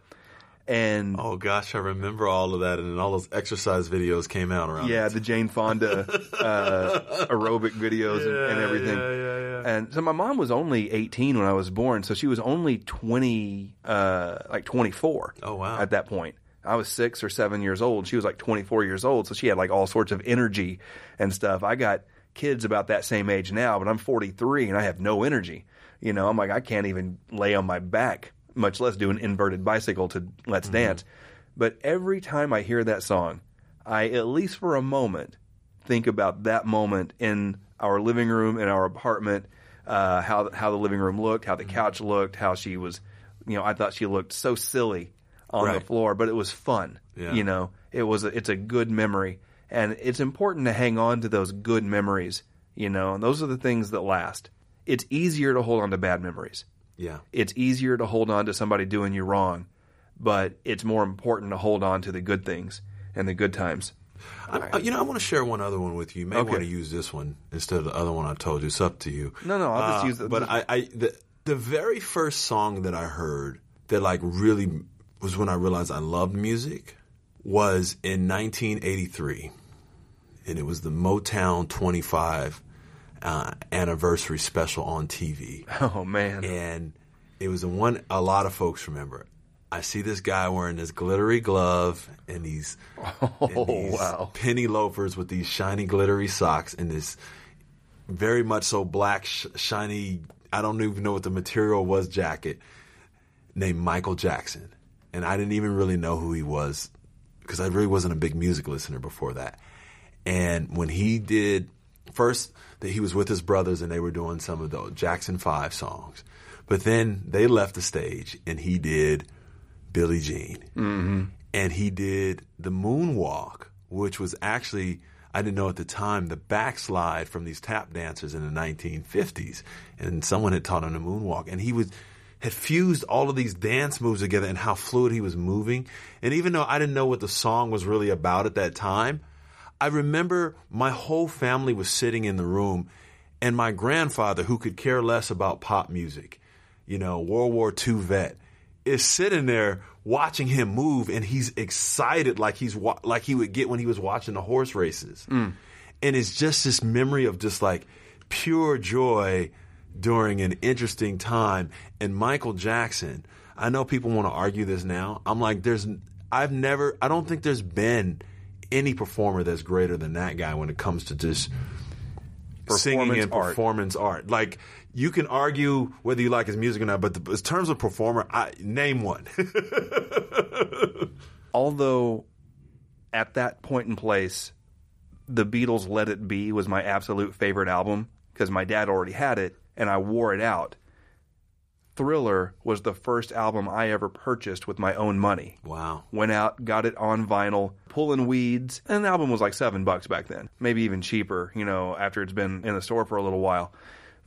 and oh gosh, I remember all of that, and then all those exercise videos came out around. Yeah, the Jane Fonda uh, aerobic videos yeah, and, and, everything. Yeah, yeah, And so my mom was only 18 when I was born, so she was only 20, uh, like 24. Oh, wow. At that point, I was six or seven years old. She was like 24 years old, so she had like all sorts of energy and stuff. I got kids about that same age now, but I'm 43 and I have no energy. You know, I'm like I can't even lay on my back, much less do an inverted bicycle to Let's Dance. But every time I hear that song, I at least for a moment think about that moment in our living room in our apartment, uh, how how the living room looked, how the couch looked, how she was, you know, I thought she looked so silly on the floor, but it was fun. Yeah. You know, it was a, it's a good memory, and it's important to hang on to those good memories. You know, and those are the things that last. It's easier to hold on to bad memories. Yeah. It's easier to hold on to somebody doing you wrong, but it's more important to hold on to the good things and the good times. I, I- you know, I want to share one other one with you. You may Okay. want to use this one instead of the other one I told you. It's up to you. No, no, I'll just Uh, use the- But I, I the, the very first song that I heard that like really was when I realized I loved music was in 1983, and it was the Motown 25 uh, anniversary special on TV Oh man, and it was the one a lot of folks remember. I see this guy wearing this glittery glove and these, and these wow. penny loafers with these shiny glittery socks and this very much so black sh- shiny. I don't even know what the material was jacket named Michael Jackson, and I didn't even really know who he was because I really wasn't a big music listener before that. And when he did first that he was with his brothers and they were doing some of the Jackson 5 songs. But then they left the stage and he did Billie Jean. Mm-hmm. And he did the moonwalk, which was actually I didn't know at the time the backslide from these tap dancers in the 1950s. And someone had taught him the moonwalk and he was had fused all of these dance moves together and how fluid he was moving. And even though I didn't know what the song was really about at that time, I remember my whole family was sitting in the room, and my grandfather, who could care less about pop music, you know, World War II vet, is sitting there watching him move, and he's excited like he's wa- like he would get when he was watching the horse races, mm. and it's just this memory of just like pure joy during an interesting time. And Michael Jackson, I know people want to argue this now. I'm like, there's, I've never, I don't think there's been any performer that's greater than that guy when it comes to just singing and art. performance art. Like you can argue whether you like his music or not, but the, in terms of performer, I name one. although at that point in place, the Beatles' "Let It Be" was my absolute favorite album because my dad already had it and I wore it out. Thriller was the first album I ever purchased with my own money. wow. Went out, got it on vinyl, pulling weeds, and the album was like seven bucks back then, maybe even cheaper. You know, after it's been in the store for a little while.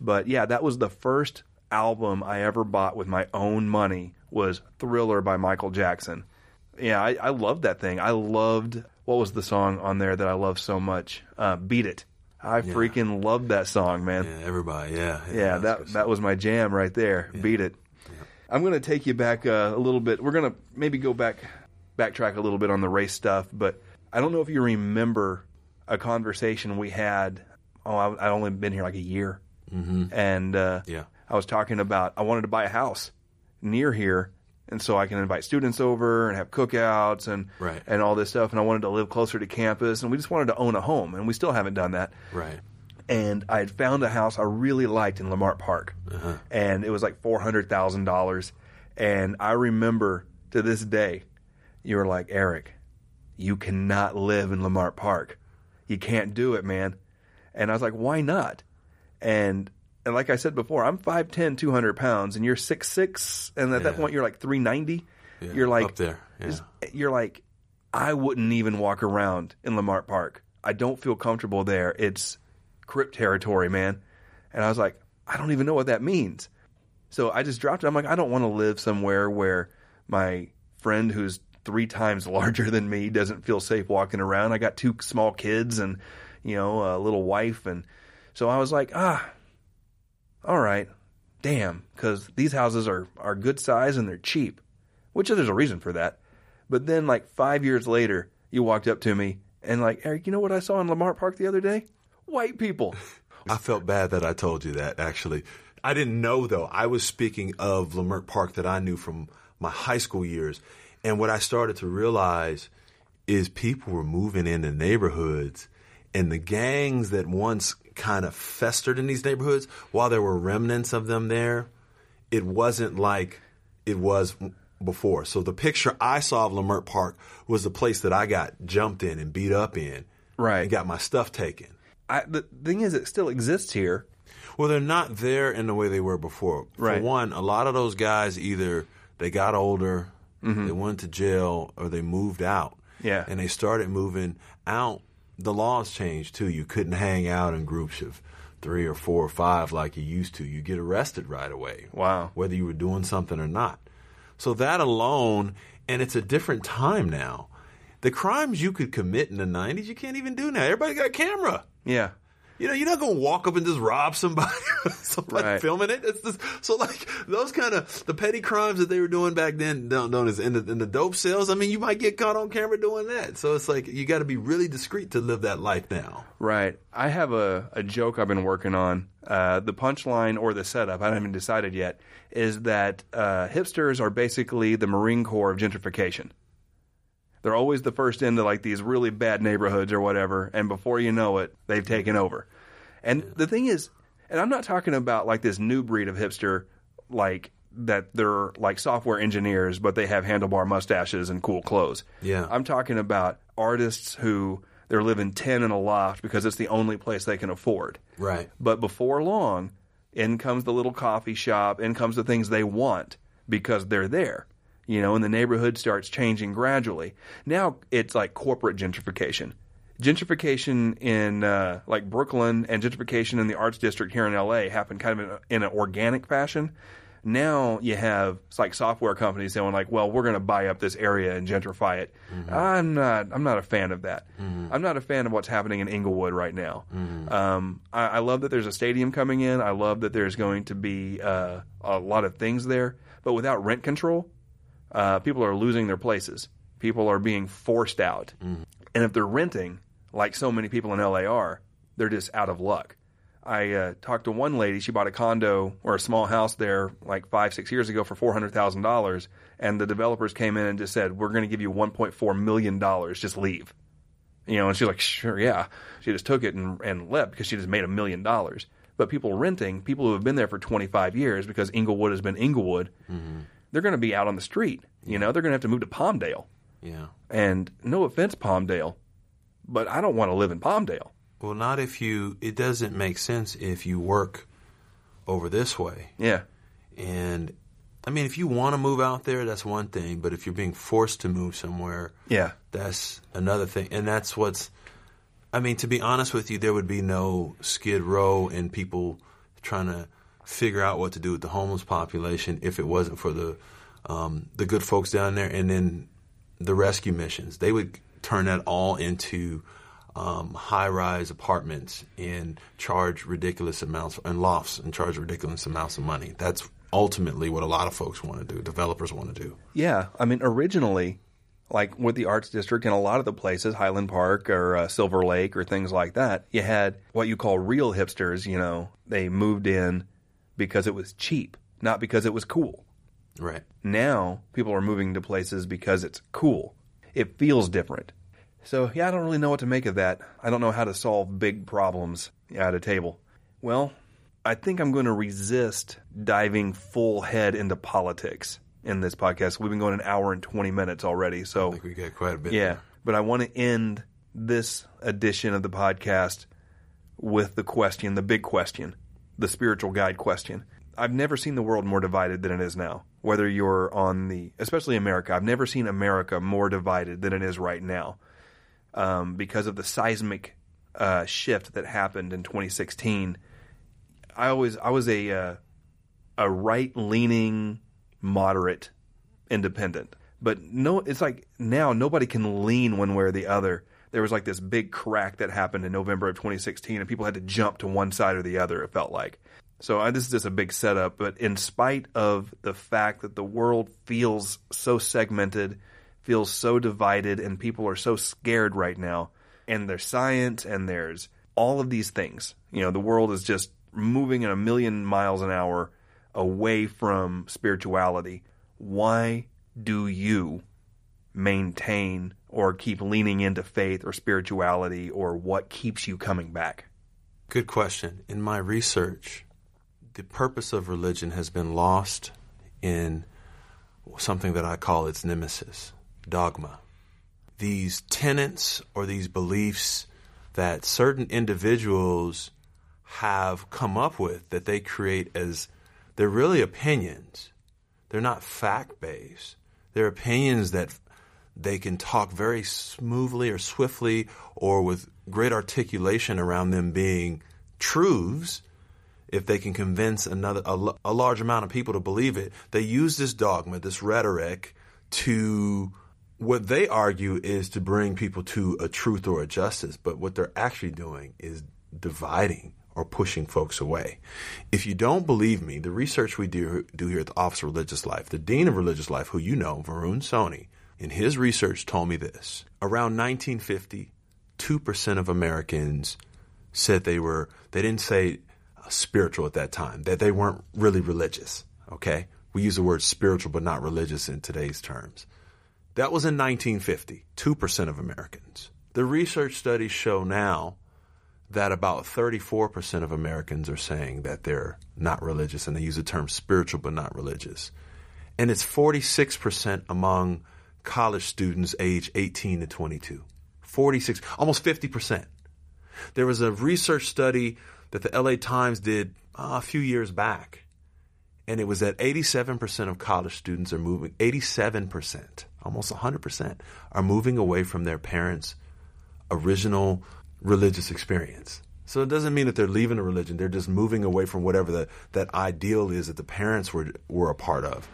But yeah, that was the first album I ever bought with my own money. Was Thriller by Michael Jackson. Yeah, I, I loved that thing. I loved what was the song on there that I loved so much? Uh, Beat It. I freaking loved that song, man. Yeah, everybody. Yeah. Yeah, that's that that was my jam right there. Beat it. I'm going to take you back uh, a little bit. We're going to maybe go back, backtrack a little bit on the race stuff, but I don't know if you remember a conversation we had. Oh, I, I'd only been here like a year, mm-hmm. and uh, Yeah. I was talking about I wanted to buy a house near here, and so I can invite students over and have cookouts and Right. and all this stuff. And I wanted to live closer to campus, and we just wanted to own a home, and we still haven't done that Right. and I had found a house I really liked in Lamar Park, uh-huh. and it was like four hundred thousand dollars. And I remember to this day, you were like Eric, you cannot live in Lamar Park, you can't do it, man. And I was like, why not? And and like I said before, I'm 5'10", 200 pounds, and you're six six, and at that point you're like three ninety. Yeah, You're like up there. Yeah. you're like, I wouldn't even walk around in Lamar Park. I don't feel comfortable there. It's Crip territory, man. And I was like, I don't even know what that means. So I just dropped it. I'm like, I don't want to live somewhere where my friend who's three times larger than me doesn't feel safe walking around. I got two small kids and, you know, a little wife. And so I was like, ah, all right, damn, because these houses are, are good size and they're cheap, which there's a reason for that. But then, like five years later, you walked up to me and like, Eric, you know what I saw in Lamar Park the other day? White people, I felt bad that I told you that. Actually, I didn't know though. I was speaking of Leimert Park that I knew from my high school years, and what I started to realize is people were moving into neighborhoods, and the gangs that once kind of festered in these neighborhoods, while there were remnants of them there, it wasn't like it was before. So the picture I saw of Leimert Park was the place that I got jumped in and beat up in, Right. and got my stuff taken. I, the thing is, it still exists here. Well, they're not there in the way they were before. Right. For one, a lot of those guys either they got older, they went to jail, or they moved out. Mm-hmm. Yeah. And they started moving out. The laws changed too. You couldn't hang out in groups of three or four or five like you used to. You get arrested right away. Wow. Whether you were doing something or not. So that alone, and it's a different time now. The crimes you could commit in the 90s, you can't even do now. Everybody got a camera. Yeah. You know, you're not going to walk up and just rob somebody, somebody Right. filming it. It's just, so like those kind of the petty crimes that they were doing back then, known known as in the, in the dope sales. I mean, you might get caught on camera doing that. So it's like you got to be really discreet to live that life now. Right. I have a, a joke I've been working on. Uh, the punchline or the setup, I haven't even decided yet, is that uh, hipsters are basically the Marine Corps of gentrification. They're always the first into like these really bad neighborhoods or whatever, and before you know it, they've taken over. And the thing is, and I'm not talking about like this new breed of hipster, like that they're like software engineers, but they have handlebar mustaches and cool clothes. Yeah. I'm talking about artists who they're living 10 in a loft because it's the only place they can afford. Right. But before long, in comes the little coffee shop, in comes the things they want because they're there. You know, and the neighborhood starts changing gradually. Now it's like corporate gentrification. Gentrification in uh, like Brooklyn and gentrification in the arts district here in LA happened kind of in, a, in an organic fashion. Now you have it's like software companies saying like, well, we're going to buy up this area and gentrify it. I'm not. I'm not a fan of that. I'm not a fan of what's happening in Inglewood right now. Um, I, I love that there's a stadium coming in. I love that there's going to be uh, a lot of things there, but without rent control, uh, people are losing their places. People are being forced out, and if they're renting, like so many people in LA are, they're just out of luck. I uh, talked to one lady. She bought a condo or a small house there like five, six years ago for four hundred thousand dollars, and the developers came in and just said, "We're going to give you one point four million dollars. Just leave." You know, and she's like, "Sure, yeah." She just took it and, and left because she just made a million dollars. But people renting, people who have been there for twenty five years because Inglewood has been Inglewood, they're going to be out on the street. You know, they're going to have to move to Palmdale. Yeah. And no offense, Palmdale, but I don't want to live in Palmdale. Well, not if you. It doesn't make sense if you work over this way. Yeah, And I mean, if you want to move out there, that's one thing. But if you're being forced to move somewhere, yeah, that's another thing. And that's what's. I mean, to be honest with you, there would be no Skid Row and people trying to figure out what to do with the homeless population if it wasn't for the um, the good folks down there, and then the rescue missions. They would turn that all into um, high-rise apartments and charge ridiculous amounts and lofts and charge ridiculous amounts of money. That's ultimately what a lot of folks want to do. Developers want to do. yeah. I mean, originally, like with the Arts District and a lot of the places, Highland Park or uh, Silver Lake or things like that, you had what you call real hipsters. You know, they moved in because it was cheap, not because it was cool. Right. Now people are moving to places because it's cool. It feels different. So yeah, I don't really know what to make of that. I don't know how to solve big problems at a table. Well, I think I'm going to resist diving full head into politics in this podcast. We've been going an hour and 20 minutes already. So I think we got quite a bit. yeah, but I want to end this edition of the podcast with the question, the big question, the spiritual guide question. I've never seen the world more divided than it is now. Whether you're on the, especially America, I've never seen America more divided than it is right now um, because of the seismic uh, shift that happened in 2016. I always, I was a uh, a right leaning, moderate independent. But no, it's like now nobody can lean one way or the other. There was like this big crack that happened in November of 2016, and people had to jump to one side or the other. It felt like. So uh, this is just a big setup. But in spite of the fact that the world feels so segmented, feels so divided, and people are so scared right now, and there's science and there's all of these things. You know, the world is just moving at a million miles an hour away from spirituality. Why do you maintain or keep leaning into faith or spirituality or what keeps you coming back? Good question. In my research, the purpose of religion has been lost in something that I call its nemesis dogma. These tenets or these beliefs that certain individuals have come up with that they create as they're really opinions. They're not fact based. They're opinions that they can talk very smoothly or swiftly or with great articulation around them being truths if they can convince another a, a, large amount of people to believe it they use this dogma this rhetoric to what they argue is to bring people to a truth or a justice but what they're actually doing is dividing or pushing folks away. If you don't believe me, the research we do, do here at the Office of Religious Life, the Dean of Religious Life, who you know, Varun Soni, in his research told me this. Around 1950, 2% of Americans said they were, they didn't say uh, spiritual at that time, that they weren't really religious. Okay? We use the word spiritual but not religious in today's terms. That was in 1950, 2% of Americans. The research studies show now that about 34% of Americans are saying that they're not religious, and they use the term spiritual but not religious. And it's 46% among college students age 18 to 22. 46, almost 50%. There was a research study that the LA Times did uh, a few years back, and it was that 87% of college students are moving, 87%, almost 100%, are moving away from their parents' original religious experience. So it doesn't mean that they're leaving a religion; they're just moving away from whatever the, that ideal is that the parents were were a part of.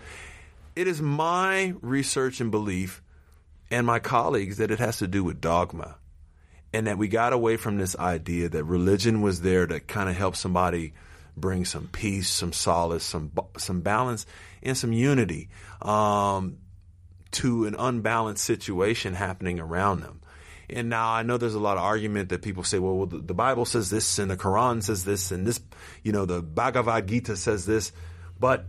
It is my research and belief, and my colleagues, that it has to do with dogma, and that we got away from this idea that religion was there to kind of help somebody bring some peace, some solace, some some balance, and some unity um, to an unbalanced situation happening around them. And now I know there's a lot of argument that people say, well, well the, the, Bible says this and the Quran says this and this, you know, the Bhagavad Gita says this. But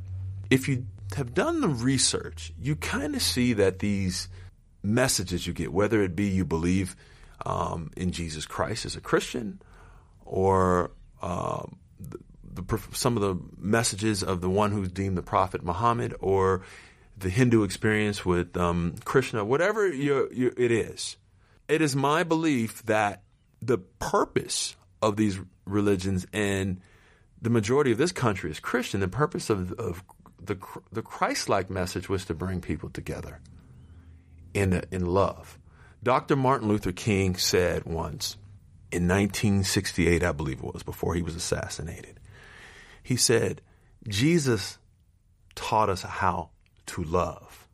if you have done the research, you kind of see that these messages you get, whether it be you believe um, in Jesus Christ as a Christian or um, the, the, some of the messages of the one who's deemed the prophet Muhammad or the Hindu experience with um, Krishna, whatever you, you, it is it is my belief that the purpose of these religions and the majority of this country is Christian. The purpose of, of the the Christ-like message was to bring people together in in love. Dr. Martin Luther King said once in 1968, I believe it was, before he was assassinated. He said, "Jesus taught us how to love."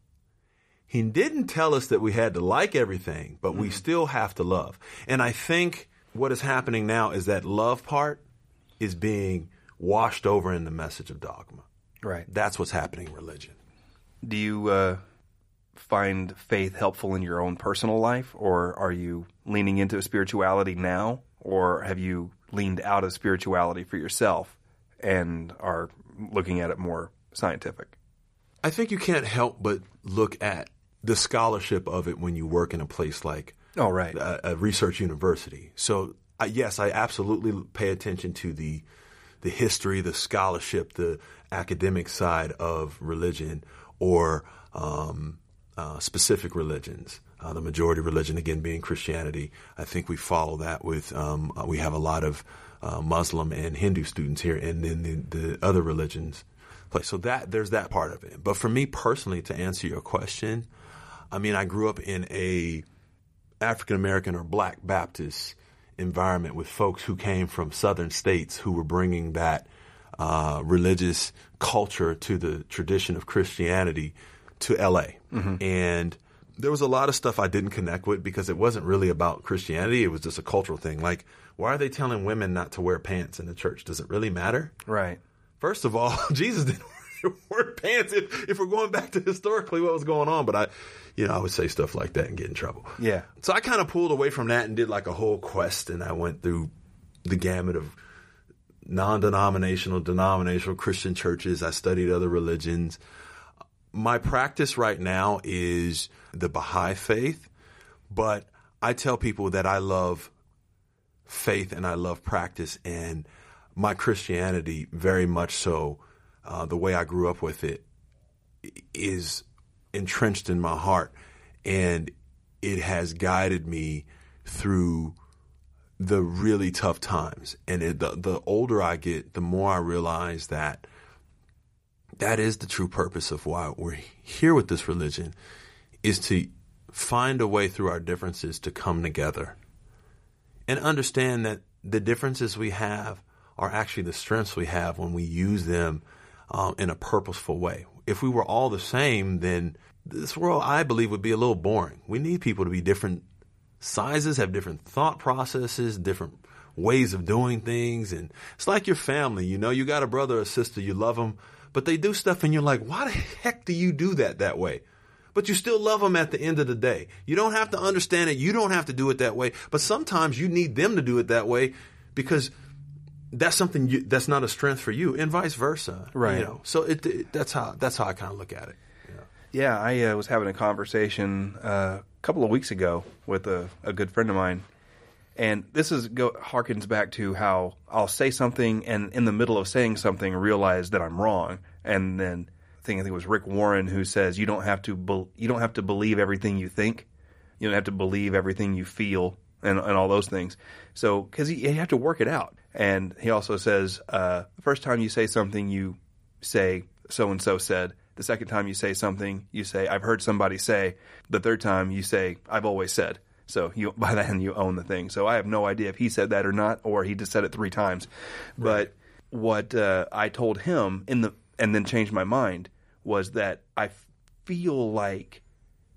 He didn't tell us that we had to like everything, but mm-hmm. we still have to love. And I think what is happening now is that love part is being washed over in the message of dogma. Right. That's what's happening in religion. Do you uh, find faith helpful in your own personal life, or are you leaning into spirituality now, or have you leaned out of spirituality for yourself and are looking at it more scientific? I think you can't help but look at the scholarship of it when you work in a place like oh right a, a research university. So uh, yes, I absolutely pay attention to the the history, the scholarship, the academic side of religion or um, uh, specific religions. Uh, the majority religion, again, being Christianity. I think we follow that with, um, uh, we have a lot of uh, Muslim and Hindu students here, and then the, the other religions play. So that, there's that part of it. But for me personally, to answer your question, I mean, I grew up in a African American or Black Baptist environment with folks who came from southern states who were bringing that uh, religious culture to the tradition of Christianity to LA. Mm-hmm. And there was a lot of stuff I didn't connect with because it wasn't really about Christianity. It was just a cultural thing. Like, why are they telling women not to wear pants in the church? Does it really matter? Right. First of all, Jesus didn't wear pants if, if we're going back to historically what was going on. But I, you know, I would say stuff like that and get in trouble. Yeah. So I kind of pulled away from that and did like a whole quest, and I went through the gamut of non-denominational, denominational Christian churches. I studied other religions. My practice right now is the Baha'i faith, but I tell people that I love faith and I love practice and my Christianity very much so, uh, the way I grew up with it is entrenched in my heart and it has guided me through the really tough times. And it, the, the older I get, the more I realize that that is the true purpose of why we're here with this religion is to find a way through our differences to come together and understand that the differences we have are actually the strengths we have when we use them um, in a purposeful way. If we were all the same, then this world, I believe, would be a little boring. We need people to be different sizes, have different thought processes, different ways of doing things. And it's like your family, you know, you got a brother or sister, you love them, but they do stuff and you're like, why the heck do you do that that way? But you still love them at the end of the day. You don't have to understand it. You don't have to do it that way. But sometimes you need them to do it that way because that's something you, that's not a strength for you, and vice versa. Right. You know? So it, it, that's how that's how I kind of look at it. Yeah, I uh, was having a conversation uh, a couple of weeks ago with a, a good friend of mine, and this is go harkens back to how I'll say something, and in the middle of saying something, realize that I'm wrong, and then I think I think it was Rick Warren who says you don't have to be, you don't have to believe everything you think, you don't have to believe everything you feel, and and all those things. So because you, you have to work it out, and he also says uh, the first time you say something, you say so and so said the second time you say something, you say, I've heard somebody say. The third time you say, I've always said. So you, by then you own the thing. So I have no idea if he said that or not, or he just said it three times. Right. But what uh, I told him in the, and then changed my mind was that I feel like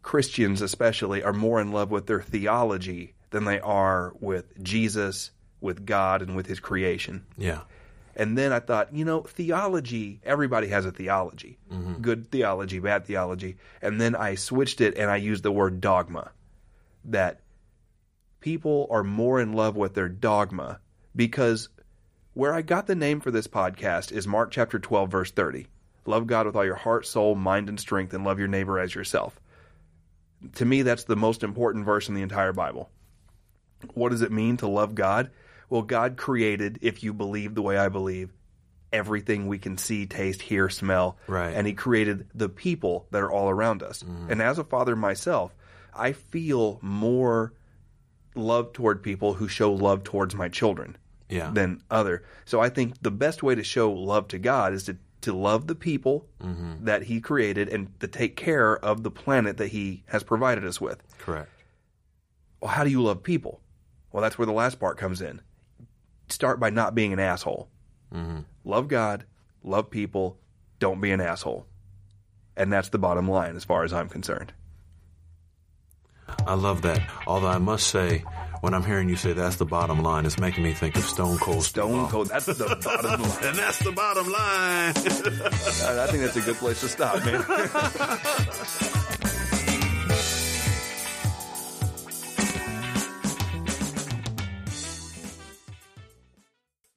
Christians especially are more in love with their theology than they are with Jesus, with God, and with his creation. Yeah. And then I thought, you know, theology, everybody has a theology. Mm-hmm. Good theology, bad theology. And then I switched it and I used the word dogma. That people are more in love with their dogma because where I got the name for this podcast is Mark chapter 12, verse 30. Love God with all your heart, soul, mind, and strength, and love your neighbor as yourself. To me, that's the most important verse in the entire Bible. What does it mean to love God? Well, God created, if you believe the way I believe, everything we can see, taste, hear, smell. Right. And He created the people that are all around us. Mm. And as a father myself, I feel more love toward people who show love towards my children yeah. than other. So I think the best way to show love to God is to to love the people mm-hmm. that He created and to take care of the planet that He has provided us with. Correct. Well, how do you love people? Well, that's where the last part comes in start by not being an asshole. Mm-hmm. Love God, love people, don't be an asshole. And that's the bottom line as far as I'm concerned. I love that. Although I must say, when I'm hearing you say that's the bottom line, it's making me think of Stone Cold. Stone Cold, that's the bottom line. and that's the bottom line. I think that's a good place to stop, man.